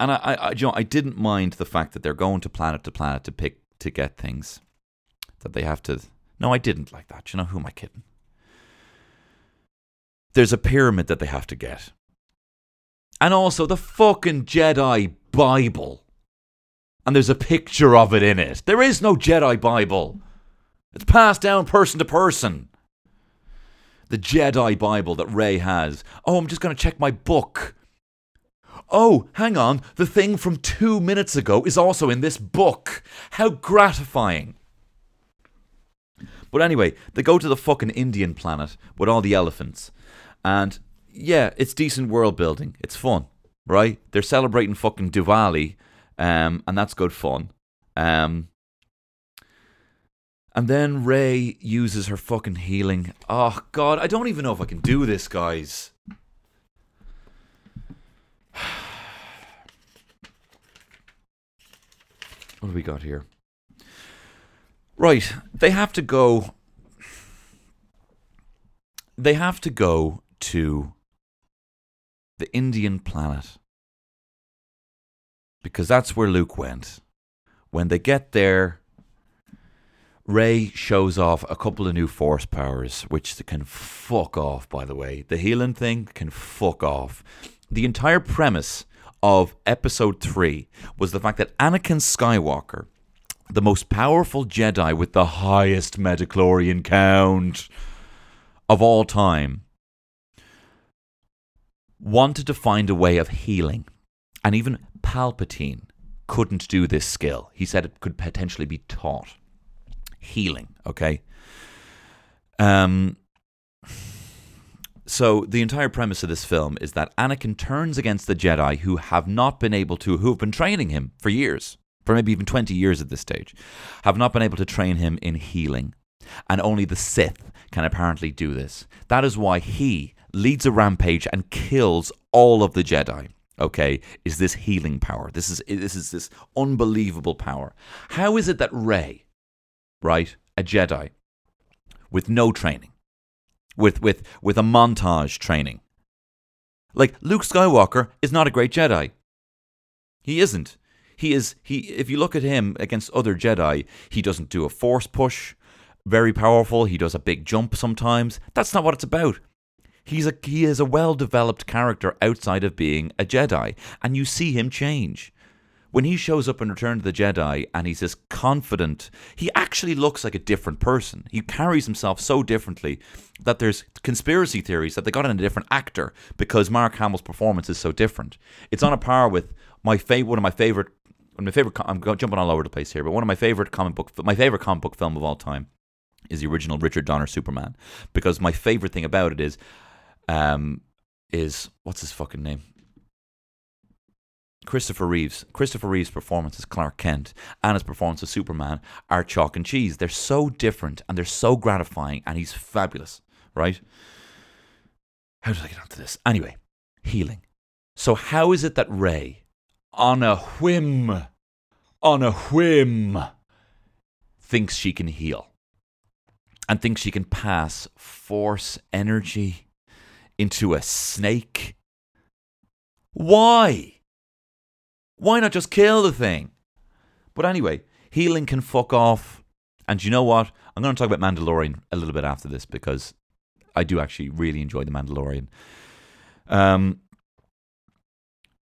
And I, I, you know, I didn't mind the fact that they're going to planet to planet to pick to get things that they have to. No, I didn't like that. You know, who am I kidding? There's a pyramid that they have to get, and also the fucking Jedi Bible. And there's a picture of it in it. There is no Jedi Bible. It's passed down person to person. The Jedi Bible that Rey has. Oh, I'm just going to check my book. Oh, hang on. The thing from two minutes ago is also in this book. How gratifying. But anyway, they go to the fucking Indian planet with all the elephants. And yeah, it's decent world building. It's fun, right? They're celebrating fucking Diwali, um, and that's good fun. Um, and then Rey uses her fucking healing. Oh, God, I don't even know if I can do this, guys. What do we got here? Right, they have to go. They have to go to the Indian planet because that's where Luke went. When they get there, Rey shows off a couple of new force powers, which can fuck off, by the way. The healing thing can fuck off. The entire premise of episode 3 was the fact that Anakin Skywalker, the most powerful Jedi with the highest midi-chlorian count of all time, wanted to find a way of healing. And even Palpatine couldn't do this skill. He said it could potentially be taught. Healing, okay? Um so the entire premise of this film is that Anakin turns against the Jedi who have not been able to who have been training him for years, for maybe even 20 years at this stage, have not been able to train him in healing. And only the Sith can apparently do this. That is why he leads a rampage and kills all of the Jedi. Okay, is this healing power? This is this is this unbelievable power. How is it that Rey, right, a Jedi, with no training, with with with a montage training, like Luke Skywalker is not a great Jedi. He isn't. He is he. If you look at him against other Jedi, he doesn't do a force push. Very powerful. He does a big jump sometimes. That's not what it's about. He's a he is a well developed character outside of being a Jedi, and you see him change. When he shows up in Return to the Jedi and he's this confident, he actually looks like a different person. He carries himself so differently that there's conspiracy theories that they got in a different actor because Mark Hamill's performance is so different. It's on a par with my favorite, one of my favorite, one of my favorite. I'm jumping all over the place here, but one of my favorite comic book, my favorite comic book film of all time is the original Richard Donner Superman because my favorite thing about it is um, is what's his fucking name? Christopher Reeves. Christopher Reeves' performance as Clark Kent and his performance as Superman are chalk and cheese. They're so different and they're so gratifying, and he's fabulous, right? How did I get onto this? Anyway, healing. So, how is it that Rey, on a whim, on a whim, thinks she can heal and thinks she can pass force energy into a snake? Why? Why not just kill the thing? But anyway, healing can fuck off. And you know what? I'm going to talk about Mandalorian a little bit after this because I do actually really enjoy the Mandalorian. Um,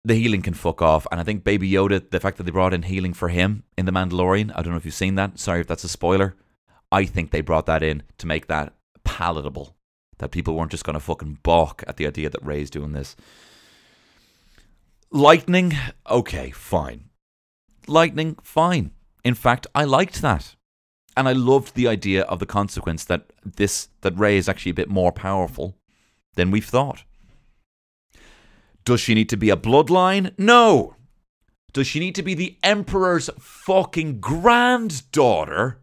the healing can fuck off, and I think Baby Yoda, the fact that they brought in healing for him in the Mandalorian, I don't know if you've seen that. Sorry if that's a spoiler. I think they brought that in to make that palatable, that people weren't just going to fucking balk at the idea that Rey's doing this. Lightning, okay, fine. Lightning, fine. In fact, I liked that. And I loved the idea of the consequence that this that Rey is actually a bit more powerful than we've thought. Does she need to be a bloodline? No. Does she need to be the Emperor's fucking granddaughter?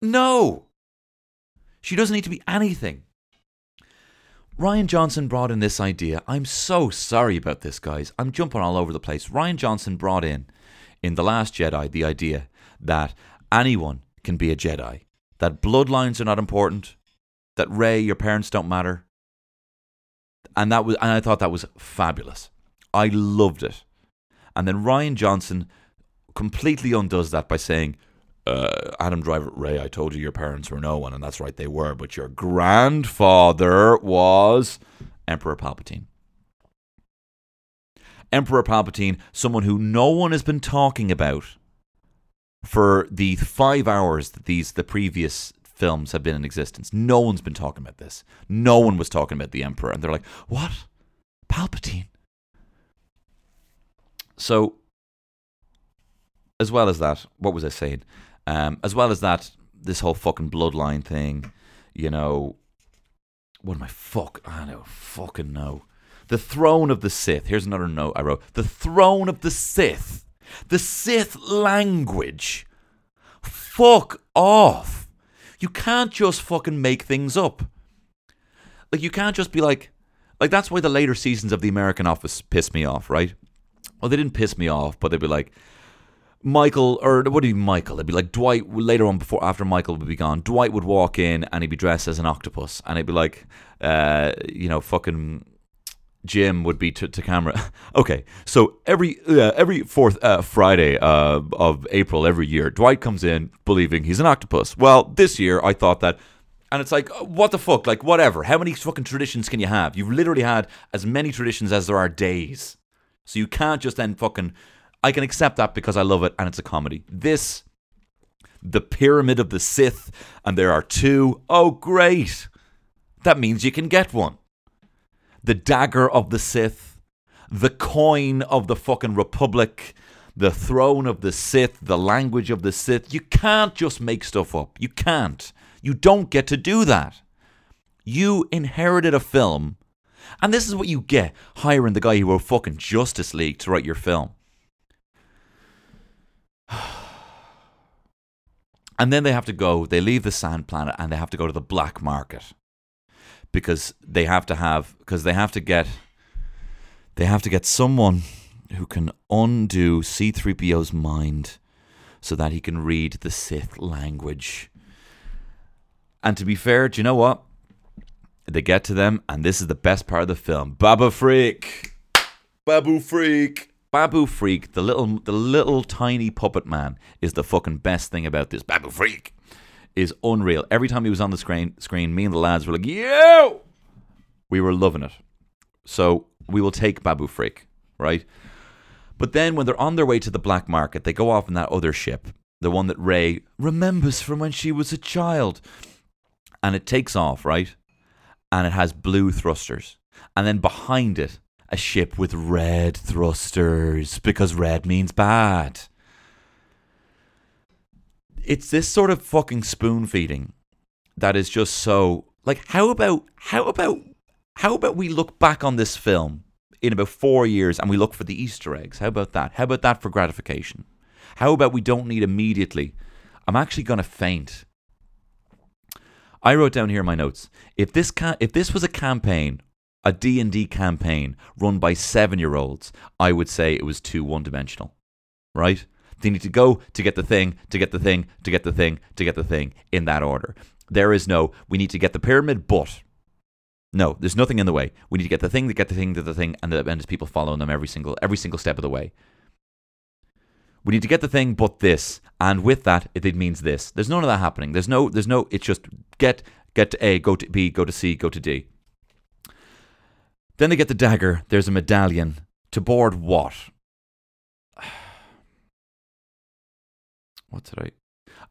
No. She doesn't need to be anything. Rian Johnson brought in this idea. I'm so sorry about this, guys. I'm jumping all over the place. Rian Johnson brought in, in The Last Jedi, the idea that anyone can be a Jedi. That bloodlines are not important. That Rey, your parents don't matter. And that was and I thought that was fabulous. I loved it. And then Rian Johnson completely undoes that by saying, uh, Adam Driver, Rey, I told you your parents were no one, and that's right, they were, but your grandfather was Emperor Palpatine. Emperor Palpatine, someone who no one has been talking about for the five hours that these the previous films have been in existence. No one's been talking about this. No one was talking about the Emperor, and they're like, "What, Palpatine?" So, as well as that, what was I saying? Um, as well as that, this whole fucking bloodline thing, you know, what am I fuck? I don't fucking know. The throne of the Sith. Here's another note I wrote. The throne of the Sith. The Sith language. Fuck off. You can't just fucking make things up. Like you can't just be like like that's why the later seasons of the American Office piss me off, right? Well, they didn't piss me off, but they'd be like Michael, or what do you Michael? It'd be like Dwight later on, before after Michael would be gone. Dwight would walk in and he'd be dressed as an octopus, and he'd be like, uh, you know, fucking Jim would be to, to camera. okay, so every uh, every fourth uh, Friday uh, of April every year, Dwight comes in believing he's an octopus. Well, this year I thought that. And it's like, what the fuck? Like, whatever. How many fucking traditions can you have? You've literally had as many traditions as there are days. So you can't just then fucking. I can accept that because I love it and it's a comedy. This, the Pyramid of the Sith, and there are two. Oh, great. That means you can get one. The Dagger of the Sith, the Coin of the fucking Republic, the Throne of the Sith, the Language of the Sith. You can't just make stuff up. You can't. You don't get to do that. You inherited a film and this is what you get hiring the guy who wrote fucking Justice League to write your film. And then they have to go, they leave the sand planet and they have to go to the black market. Because they have to have because they have to get they have to get someone who can undo C3PO's mind so that he can read the Sith language. And to be fair, do you know what? They get to them, and this is the best part of the film. Babu Frik, Babu Frik, Babu Frik. The little, the little tiny puppet man is the fucking best thing about this. Babu Frik is unreal. Every time he was on the screen, screen, me and the lads were like, "Yo!" We were loving it. So we will take Babu Frik, right? But then when they're on their way to the black market, they go off in that other ship, the one that Rey remembers from when she was a child, and it takes off, right? and it has blue thrusters. And then behind it, a ship with red thrusters because red means bad. It's this sort of fucking spoon feeding that is just so like how about how about how about we look back on this film in about 4 years and we look for the easter eggs. How about that? How about that for gratification? How about we don't need immediately I'm actually going to faint I wrote down here in my notes. If this ca- if this was a campaign, a D&D campaign run by 7-year-olds, I would say it was too one-dimensional. Right? They need to go to get the thing, to get the thing, to get the thing, to get the thing in that order. There is no we need to get the pyramid but no, there's nothing in the way. We need to get the thing, to get the thing, to the thing, and, the, and there's people following them every single every single step of the way. We need to get the thing, but this, and with that, it, it means this. There's none of that happening. There's no, there's no. It's just get get to A, go to B, go to C, go to D. Then they get the dagger. There's a medallion to board what? What did I?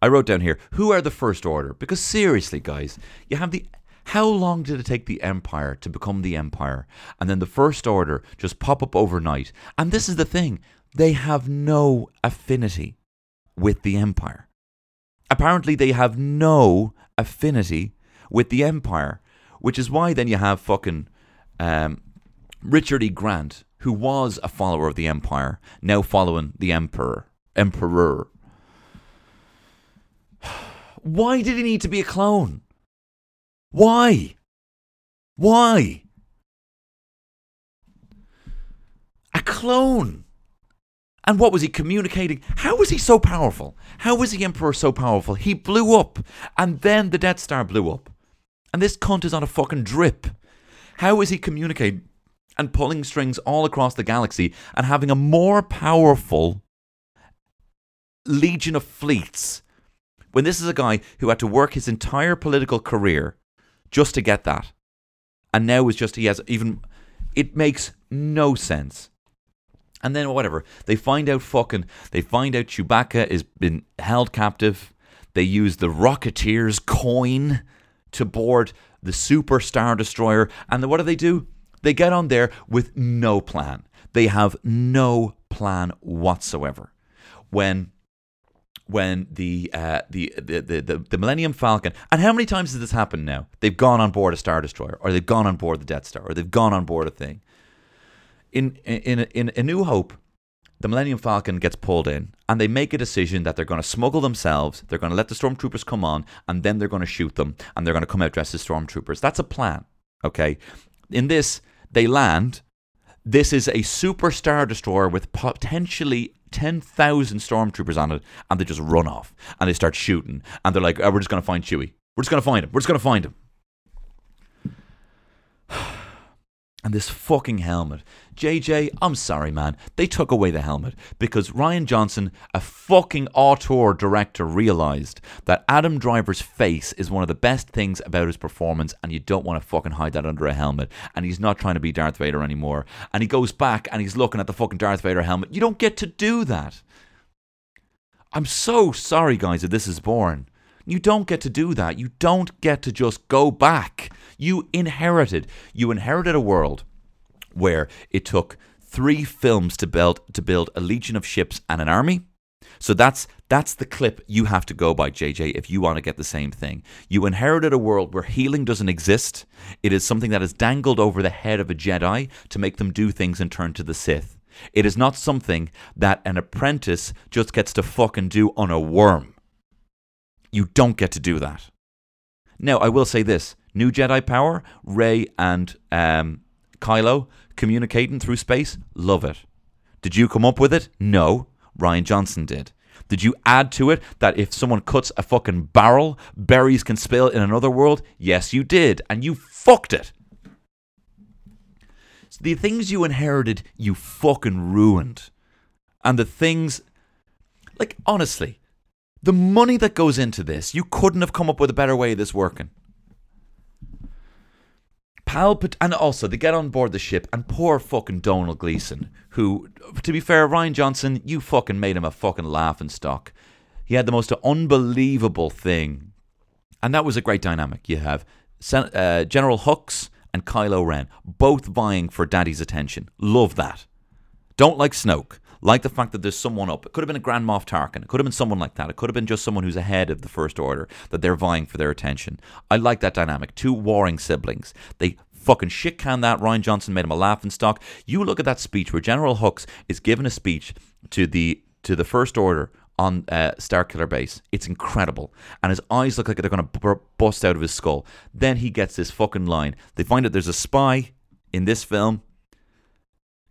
I wrote down here. Who are the First Order? Because seriously, guys, you have the. How long did it take the Empire to become the Empire? And then the First Order just pop up overnight. And this is the thing they have no affinity with the Empire. Apparently, they have no affinity with the Empire, which is why then you have fucking um, Richard E. Grant, who was a follower of the Empire, now following the Emperor. Emperor. Why did he need to be a clone? Why? Why? A clone. And what was he communicating? How was he so powerful? How was the Emperor so powerful? He blew up, and then the Death Star blew up. And this cunt is on a fucking drip. How is he communicating and pulling strings all across the galaxy and having a more powerful legion of fleets when this is a guy who had to work his entire political career just to get that? And now is just, he has even, it makes no sense. And then whatever. They find out fucking they find out Chewbacca is been held captive. They use the Rocketeer's coin to board the Super Star Destroyer. And what do they do? They get on there with no plan. They have no plan whatsoever. When when the, uh, the, the, the the Millennium Falcon and how many times has this happened now? They've gone on board a Star Destroyer, or they've gone on board the Death Star, or they've gone on board a thing in in in A New Hope, the Millennium Falcon gets pulled in, and they make a decision that they're going to smuggle themselves. They're going to let the stormtroopers come on, and then they're going to shoot them, and they're going to come out dressed as stormtroopers. That's a plan. Okay. In this, they land. This is a super star destroyer with potentially 10,000 stormtroopers on it, and they just run off and they start shooting. And they're like, oh, we're just going to find Chewie. We're just going to find him. We're just going to find him. And this fucking helmet. JJ, I'm sorry, man. They took away the helmet because Rian Johnson, a fucking auteur director, realized that Adam Driver's face is one of the best things about his performance, and you don't want to fucking hide that under a helmet. And he's not trying to be Darth Vader anymore. And he goes back and he's looking at the fucking Darth Vader helmet. You don't get to do that. I'm so sorry, guys, that this is born. You don't get to do that. You don't get to just go back. You inherited. You inherited a world where it took three films to build to build a legion of ships and an army. So that's that's the clip you have to go by, JJ, if you want to get the same thing. You inherited a world where healing doesn't exist. It is something that is dangled over the head of a Jedi to make them do things and turn to the Sith. It is not something that an apprentice just gets to fucking do on a worm. You don't get to do that. Now, I will say this new Jedi power, Rey and um, Kylo communicating through space, love it. Did you come up with it? No. Rian Johnson did. Did you add to it that if someone cuts a fucking barrel, berries can spill in another world? Yes, you did. And you fucked it. So the things you inherited, you fucking ruined. And the things, like, honestly, the money that goes into this, you couldn't have come up with a better way of this working. Palpat- and also they get on board the ship and poor fucking Domhnall Gleeson, who, to be fair, Rian Johnson, you fucking made him a fucking laughing stock. He had the most unbelievable thing, and that was a great dynamic. You have uh, General Hux and Kylo Ren both vying for Daddy's attention. Love that. Don't like Snoke. Like the fact that there's someone up. It could have been a Grand Moff Tarkin. It could have been someone like that. It could have been just someone who's ahead of the First Order that they're vying for their attention. I like that dynamic. Two warring siblings. They fucking shit can that. Rian Johnson made him a laughing stock. You look at that speech where General Hux is giving a speech to the to the First Order on uh, Starkiller Base. It's incredible. And his eyes look like they're going to b- bust out of his skull. Then he gets this fucking line. They find out there's a spy in this film.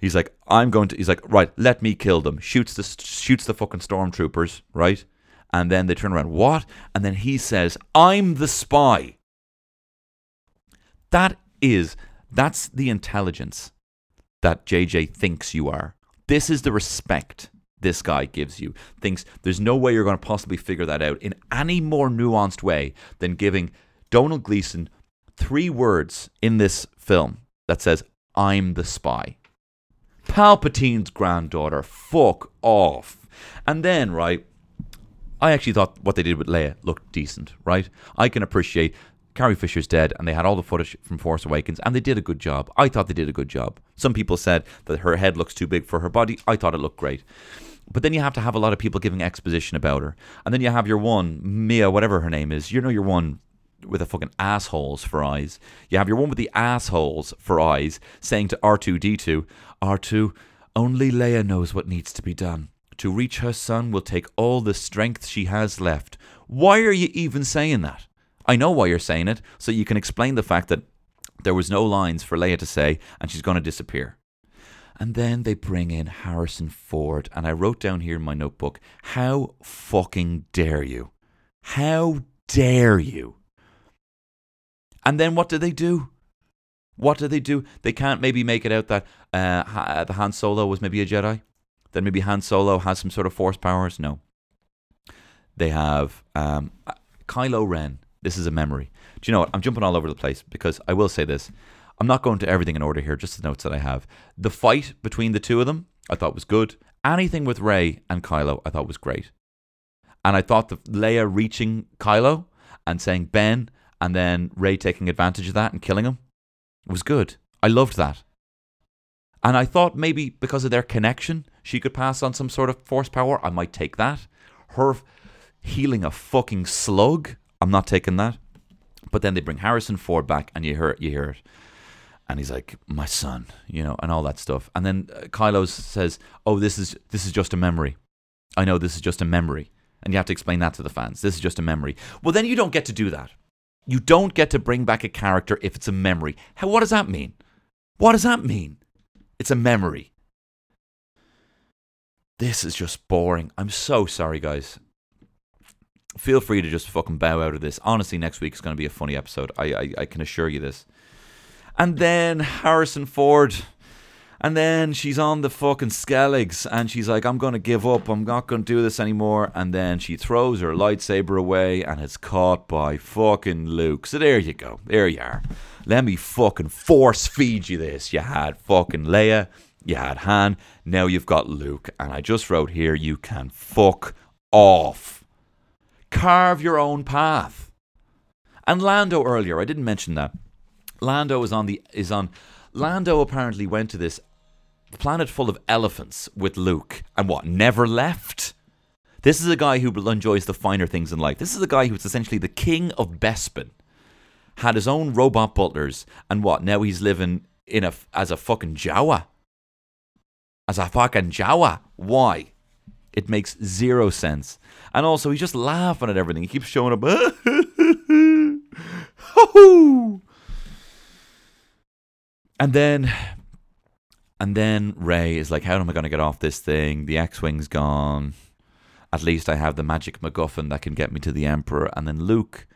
He's like, I'm going to. He's like, right, let me kill them. Shoots the shoots the fucking stormtroopers, right? And then they turn around. What? And then he says, I'm the spy. That is, that's the intelligence that JJ thinks you are. This is the respect this guy gives you. Thinks there's no way you're going to possibly figure that out in any more nuanced way than giving Domhnall Gleeson three words in this film that says, I'm the spy. Palpatine's granddaughter, fuck off. And then, right, I actually thought what they did with Leia looked decent, right? I can appreciate Carrie Fisher's dead, and they had all the footage from Force Awakens, and they did a good job. I thought they did a good job. Some people said that her head looks too big for her body. I thought it looked great. But then you have to have a lot of people giving exposition about her. And then you have your one, Mia, whatever her name is, you know, your one with the fucking assholes for eyes. You have your one with the assholes for eyes saying to R2D2, R2, only Leia knows what needs to be done. To reach her son will take all the strength she has left. Why are you even saying that? I know why you're saying it, so you can explain the fact that there was no lines for Leia to say and she's going to disappear. And then they bring in Harrison Ford. And I wrote down here in my notebook, how fucking dare you? How dare you? And then what do they do? What do they do? They can't maybe make it out that uh, the Han Solo was maybe a Jedi. Then maybe Han Solo has some sort of force powers. No. They have um, Kylo Ren. This is a memory. Do you know what? I'm jumping all over the place because I will say this. I'm not going to everything in order here, just the notes that I have. The fight between the two of them, I thought was good. Anything with Rey and Kylo, I thought was great. And I thought the Leia reaching Kylo and saying Ben, and then Rey taking advantage of that and killing him was good. I loved that. And I thought maybe because of their connection, she could pass on some sort of force power. I might take that. Her healing a fucking slug, I'm not taking that. But then they bring Harrison Ford back, and you hear it, you hear it, and he's like, "My son," you know, and all that stuff. And then uh, Kylo says, "Oh, this is this is just a memory. I know this is just a memory." And you have to explain that to the fans. This is just a memory. Well, then you don't get to do that. You don't get to bring back a character if it's a memory. How, what does that mean? What does that mean? It's a memory. This is just boring. I'm so sorry, guys. Feel free to just fucking bow out of this. Honestly, next week is going to be a funny episode. I, I, I can assure you this. And then Harrison Ford. And then she's on the fucking Skelligs and she's like, I'm going to give up. I'm not going to do this anymore. And then she throws her lightsaber away and it's caught by fucking Luke. So there you go. There you are. Let me fucking force feed you this. You had fucking Leia. You had Han. Now you've got Luke. And I just wrote here, you can fuck off. Carve your own path. And Lando earlier, I didn't mention that. Lando is on the is on Lando apparently went to this planet full of elephants with Luke and what never left. This is a guy who enjoys the finer things in life. This is a guy who's essentially the king of Bespin. Had his own robot butlers and what now he's living in a as a fucking Jawa. As a fucking Jawa. Why? It makes zero sense. And also he's just laughing at everything. He keeps showing up. And then and then Rey is like, How am I gonna get off this thing? The X Wing's gone. At least I have the magic MacGuffin that can get me to the Emperor. And then Luke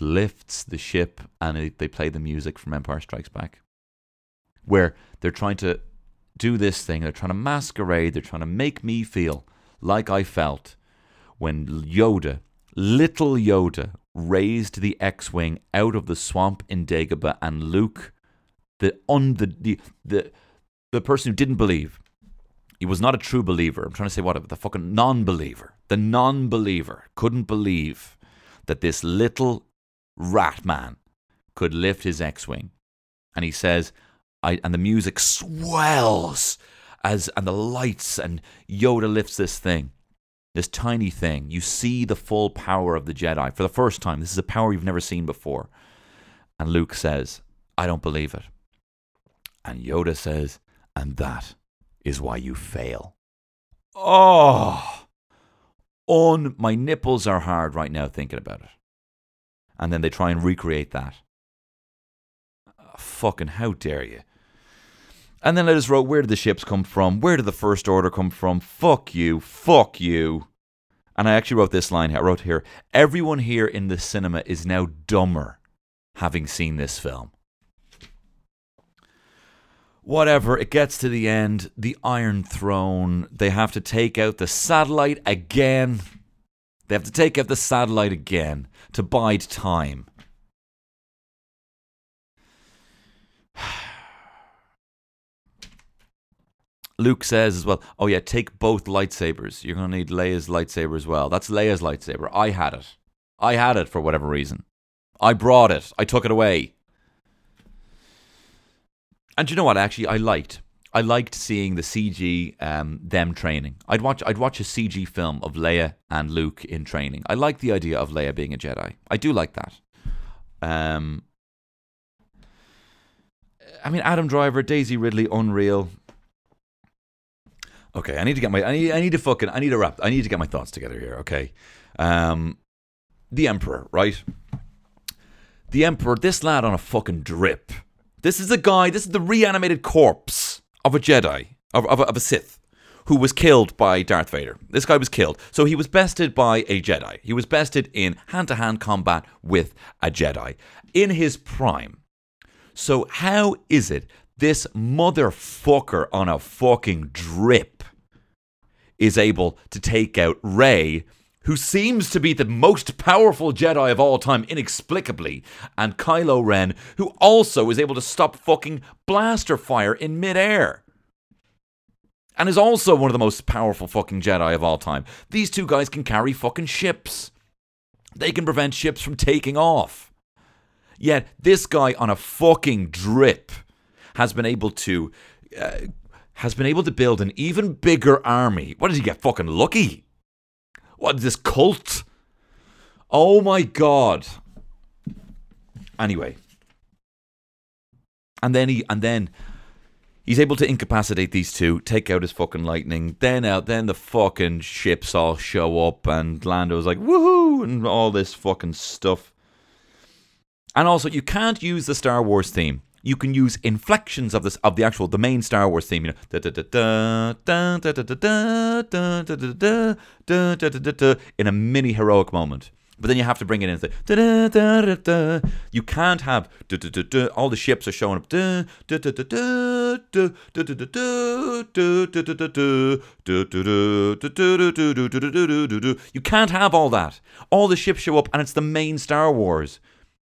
lifts the ship and it, they play the music from Empire Strikes Back. Where they're trying to do this thing, they're trying to masquerade, they're trying to make me feel like I felt when Yoda, little Yoda, raised the X Wing out of the swamp in Dagobah and Luke the on the, the the the person who didn't believe. He was not a true believer. I'm trying to say what the fucking non-believer. The non-believer couldn't believe that this little rat man could lift his X-wing. And he says, I and the music swells as and the lights and Yoda lifts this thing. This tiny thing. You see the full power of the Jedi for the first time. This is a power you've never seen before. And Luke says, I don't believe it. And Yoda says, and that is why you fail. Oh, on my nipples are hard right now thinking about it. And then they try and recreate that. Ah, fucking how dare you? And then I just wrote, where did the ships come from? Where did the First Order come from? Fuck you. Fuck you. And I actually wrote this line here. I wrote here, everyone here in the cinema is now dumber having seen this film whatever, it gets to the end, the Iron Throne, they have to take out the satellite again. They have to take out the satellite again to bide time. Luke says as well, oh yeah, take both lightsabers. You're going to need Leia's lightsaber as well. That's Leia's lightsaber. I had it. I had it for whatever reason. I brought it. I took it away. And you know what? Actually, I liked. I liked seeing the CG um, them training. I'd watch. I'd watch a CG film of Leia and Luke in training. I like the idea of Leia being a Jedi. I do like that. Um, I mean, Adam Driver, Daisy Ridley, unreal. Okay, I need to get my. I need. I need to fucking. I need to wrap. I need to get my thoughts together here. Okay, um, the Emperor, right? The Emperor. This lad on a fucking drip. This is a guy, this is the reanimated corpse of a Jedi. of, of, a- of a Sith who was killed by Darth Vader. This guy was killed. So he was bested by a Jedi. He was bested in hand to hand combat with a Jedi in his prime. So, how is it this motherfucker on a fucking drip is able to take out Rey, who seems to be the most powerful Jedi of all time, inexplicably, and Kylo Ren, who also is able to stop fucking blaster fire in midair? And is also one of the most powerful fucking Jedi of all time. These two guys can carry fucking ships. They can prevent ships from taking off. Yet this guy on a fucking drip has been able to uh, has been able to build an even bigger army. What did he get? Fucking lucky? What this cult? Oh my god. Anyway, and then he and then he's able to incapacitate these two, take out his fucking lightning. Then out, then the fucking ships all show up, and Lando's like woohoo and all this fucking stuff. And also, you can't use the Star Wars theme you can use inflections of this of the actual the main Star Wars theme. You know, in a mini heroic moment. But then you have to bring it in. The, you can't have all the ships are showing up. You can't have all that. All the ships show up, and it's the main Star Wars.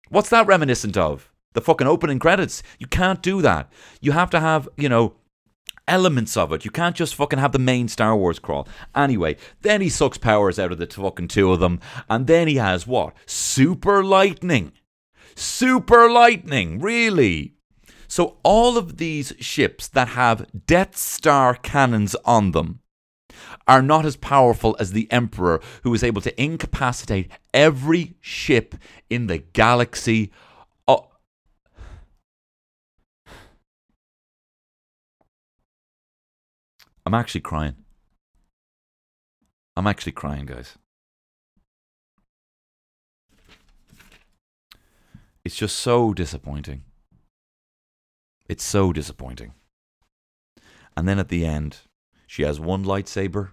What's that reminiscent of? The fucking opening credits. You can't do that. You have to have, you know, elements of it. You can't just fucking have the main Star Wars crawl. Anyway, then he sucks powers out of the fucking two of them, and then he has what? Super lightning. Super lightning, really? So all of these ships that have Death Star cannons on them are not as powerful as the Emperor, who is able to incapacitate every ship in the galaxy. I'm actually crying. I'm actually crying, guys. It's just so disappointing. It's so disappointing. And then at the end, she has one lightsaber.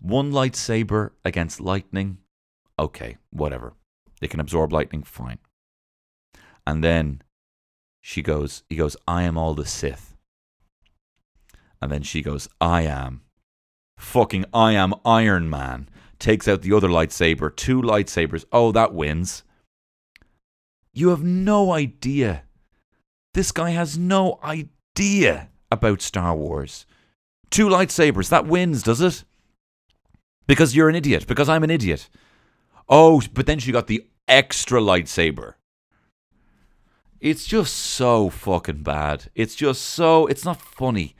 One lightsaber against lightning. Okay, whatever. They can absorb lightning, fine. And then she goes, he goes, I am all the Sith. And then she goes, I am. Fucking I am Iron Man. Takes out the other lightsaber, two lightsabers. Oh, that wins. You have no idea. This guy has no idea about Star Wars. Two lightsabers, that wins, does it? Because you're an idiot, because I'm an idiot. Oh, but then she got the extra lightsaber. It's just so fucking bad. It's just so. It's not funny.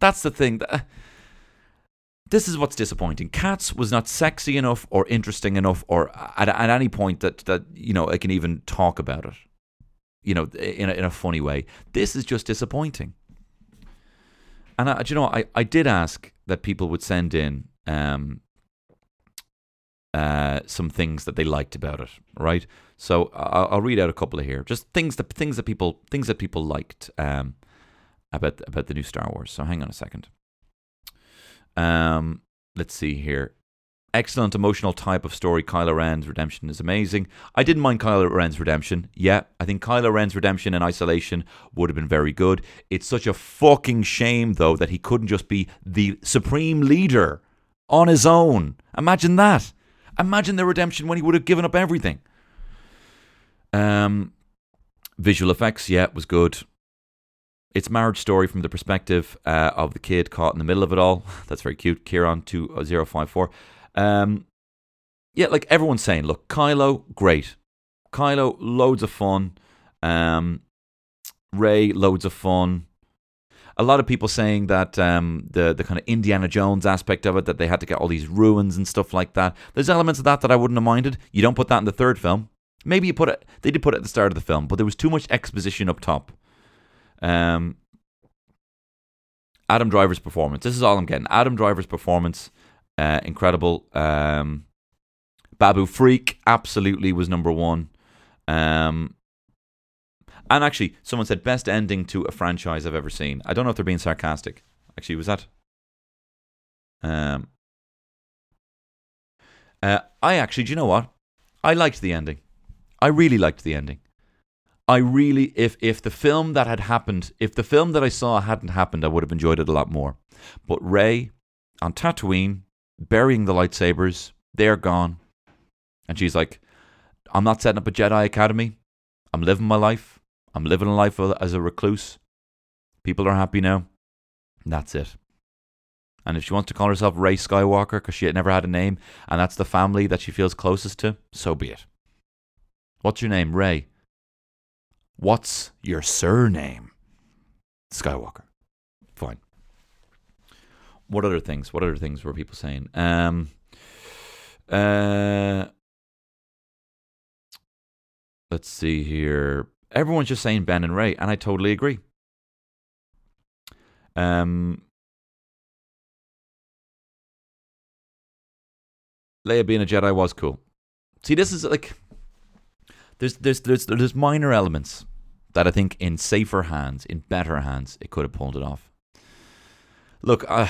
That's the thing. That, this is what's disappointing. Cats was not sexy enough or interesting enough, or at, at any point that that you know I can even talk about it. You know, in a, in a funny way. This is just disappointing. And I, do you know, I, I did ask that people would send in um, uh, some things that they liked about it, right? So I'll, I'll read out a couple of here, just things that things that people things that people liked um, about about the new Star Wars. So hang on a second. Um, let's see here. Excellent emotional type of story. Kylo Ren's redemption is amazing. I didn't mind Kylo Ren's redemption. Yeah, I think Kylo Ren's redemption in isolation would have been very good. It's such a fucking shame, though, that he couldn't just be the supreme leader on his own. Imagine that. Imagine the redemption when he would have given up everything. Um, visual effects, yeah, was good. It's marriage story from the perspective uh, of the kid caught in the middle of it all. That's very cute. Kieran two zero five four. Um, yeah, like everyone's saying, look, Kylo, great. Kylo, loads of fun. Um, Rey, loads of fun. A lot of people saying that um, the the kind of Indiana Jones aspect of it, that they had to get all these ruins and stuff like that. There's elements of that that I wouldn't have minded. You don't put that in the third film. Maybe you put it. They did put it at the start of the film, but there was too much exposition up top. Um, Adam Driver's performance. This is all I'm getting. Adam Driver's performance, uh, incredible. Um, Babu Frik absolutely was number one. Um, and actually, someone said best ending to a franchise I've ever seen. I don't know if they're being sarcastic. Actually, was that? Um. Uh, I actually, do you know what? I liked the ending. I really liked the ending. I really, if if the film that had happened, if the film that I saw hadn't happened, I would have enjoyed it a lot more. But Rey on Tatooine, burying the lightsabers, they're gone, and she's like, "I'm not setting up a Jedi Academy. I'm living my life. I'm living a life as a recluse. People are happy now. And that's it." And if she wants to call herself Rey Skywalker because she had never had a name, and that's the family that she feels closest to, so be it. What's your name, Rey? What's your surname? Skywalker. Fine. What other things? What other things were people saying? Um, uh, let's see here. Everyone's just saying Ben and Rey, and I totally agree. Um, Leia being a Jedi was cool. See, this is like there's there's there's there's minor elements that I think in safer hands, in better hands, it could have pulled it off. Look, uh,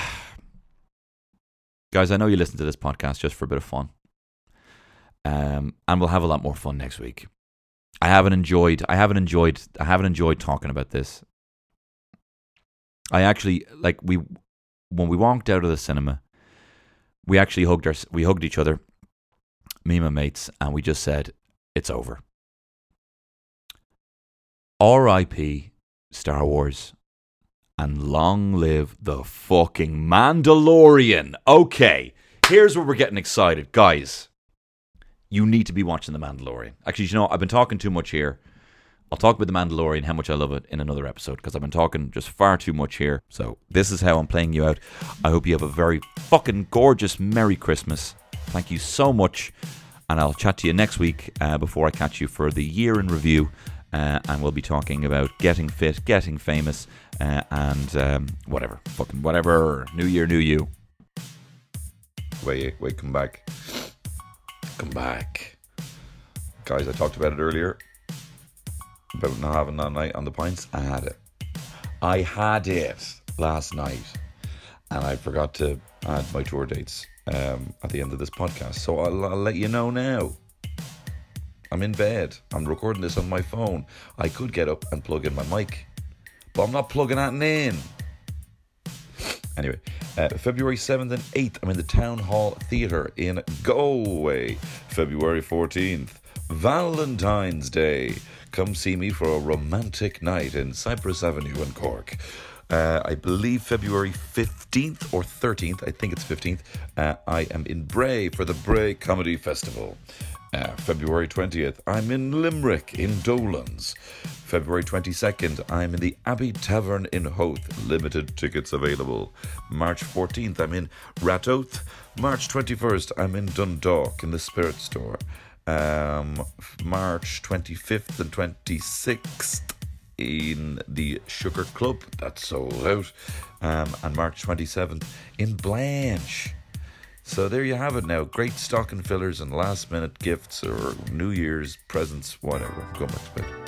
guys, I know you listen to this podcast just for a bit of fun, um, and we'll have a lot more fun next week. I haven't enjoyed. I haven't enjoyed. I haven't enjoyed talking about this. I actually like we when we walked out of the cinema we actually hugged our, we hugged each other, me and my mates, and we just said, "It's over." R.I.P. Star Wars, and long live the fucking Mandalorian. Okay, here's where we're getting excited, guys. You need to be watching the Mandalorian. Actually, you know, I've been talking too much here. I'll talk about the Mandalorian, how much I love it, in another episode because I've been talking just far too much here. So this is how I'm playing you out. I hope you have a very fucking gorgeous Merry Christmas. Thank you so much, and I'll chat to you next week uh, before I catch you for the year in review. Uh, and we'll be talking about getting fit, getting famous, uh, and um, whatever, fucking whatever. New year, new you. Wait, wait, come back, come back, guys. I talked about it earlier about not having that night on the pints. I had it. I had it last night, and I forgot to add my tour dates um, at the end of this podcast. So I'll, I'll let you know now. I'm in bed. I'm recording this on my phone. I could get up and plug in my mic, but I'm not plugging that in. Anyway, uh, February 7th and 8th, I'm in the Town Hall Theatre in Galway. February 14th, Valentine's Day. Come see me for a romantic night in Cyprus Avenue in Cork. Uh, I believe February 15th or 13th, I think it's 15th, uh, I am in Bray for the Bray Comedy Festival. Uh, February 20th, I'm in Limerick in Dolan's. February 22nd, I'm in the Abbey Tavern in Howth. Limited tickets available. March 14th, I'm in Ratoath. March 21st, I'm in Dundalk in the Spirit Store. Um, March 25th and 26th in the Sugar Club, that's sold out. Um, and March 27th in Blanch. So there you have it now. Great stocking fillers and last minute gifts or New Year's presents, whatever. Go much better.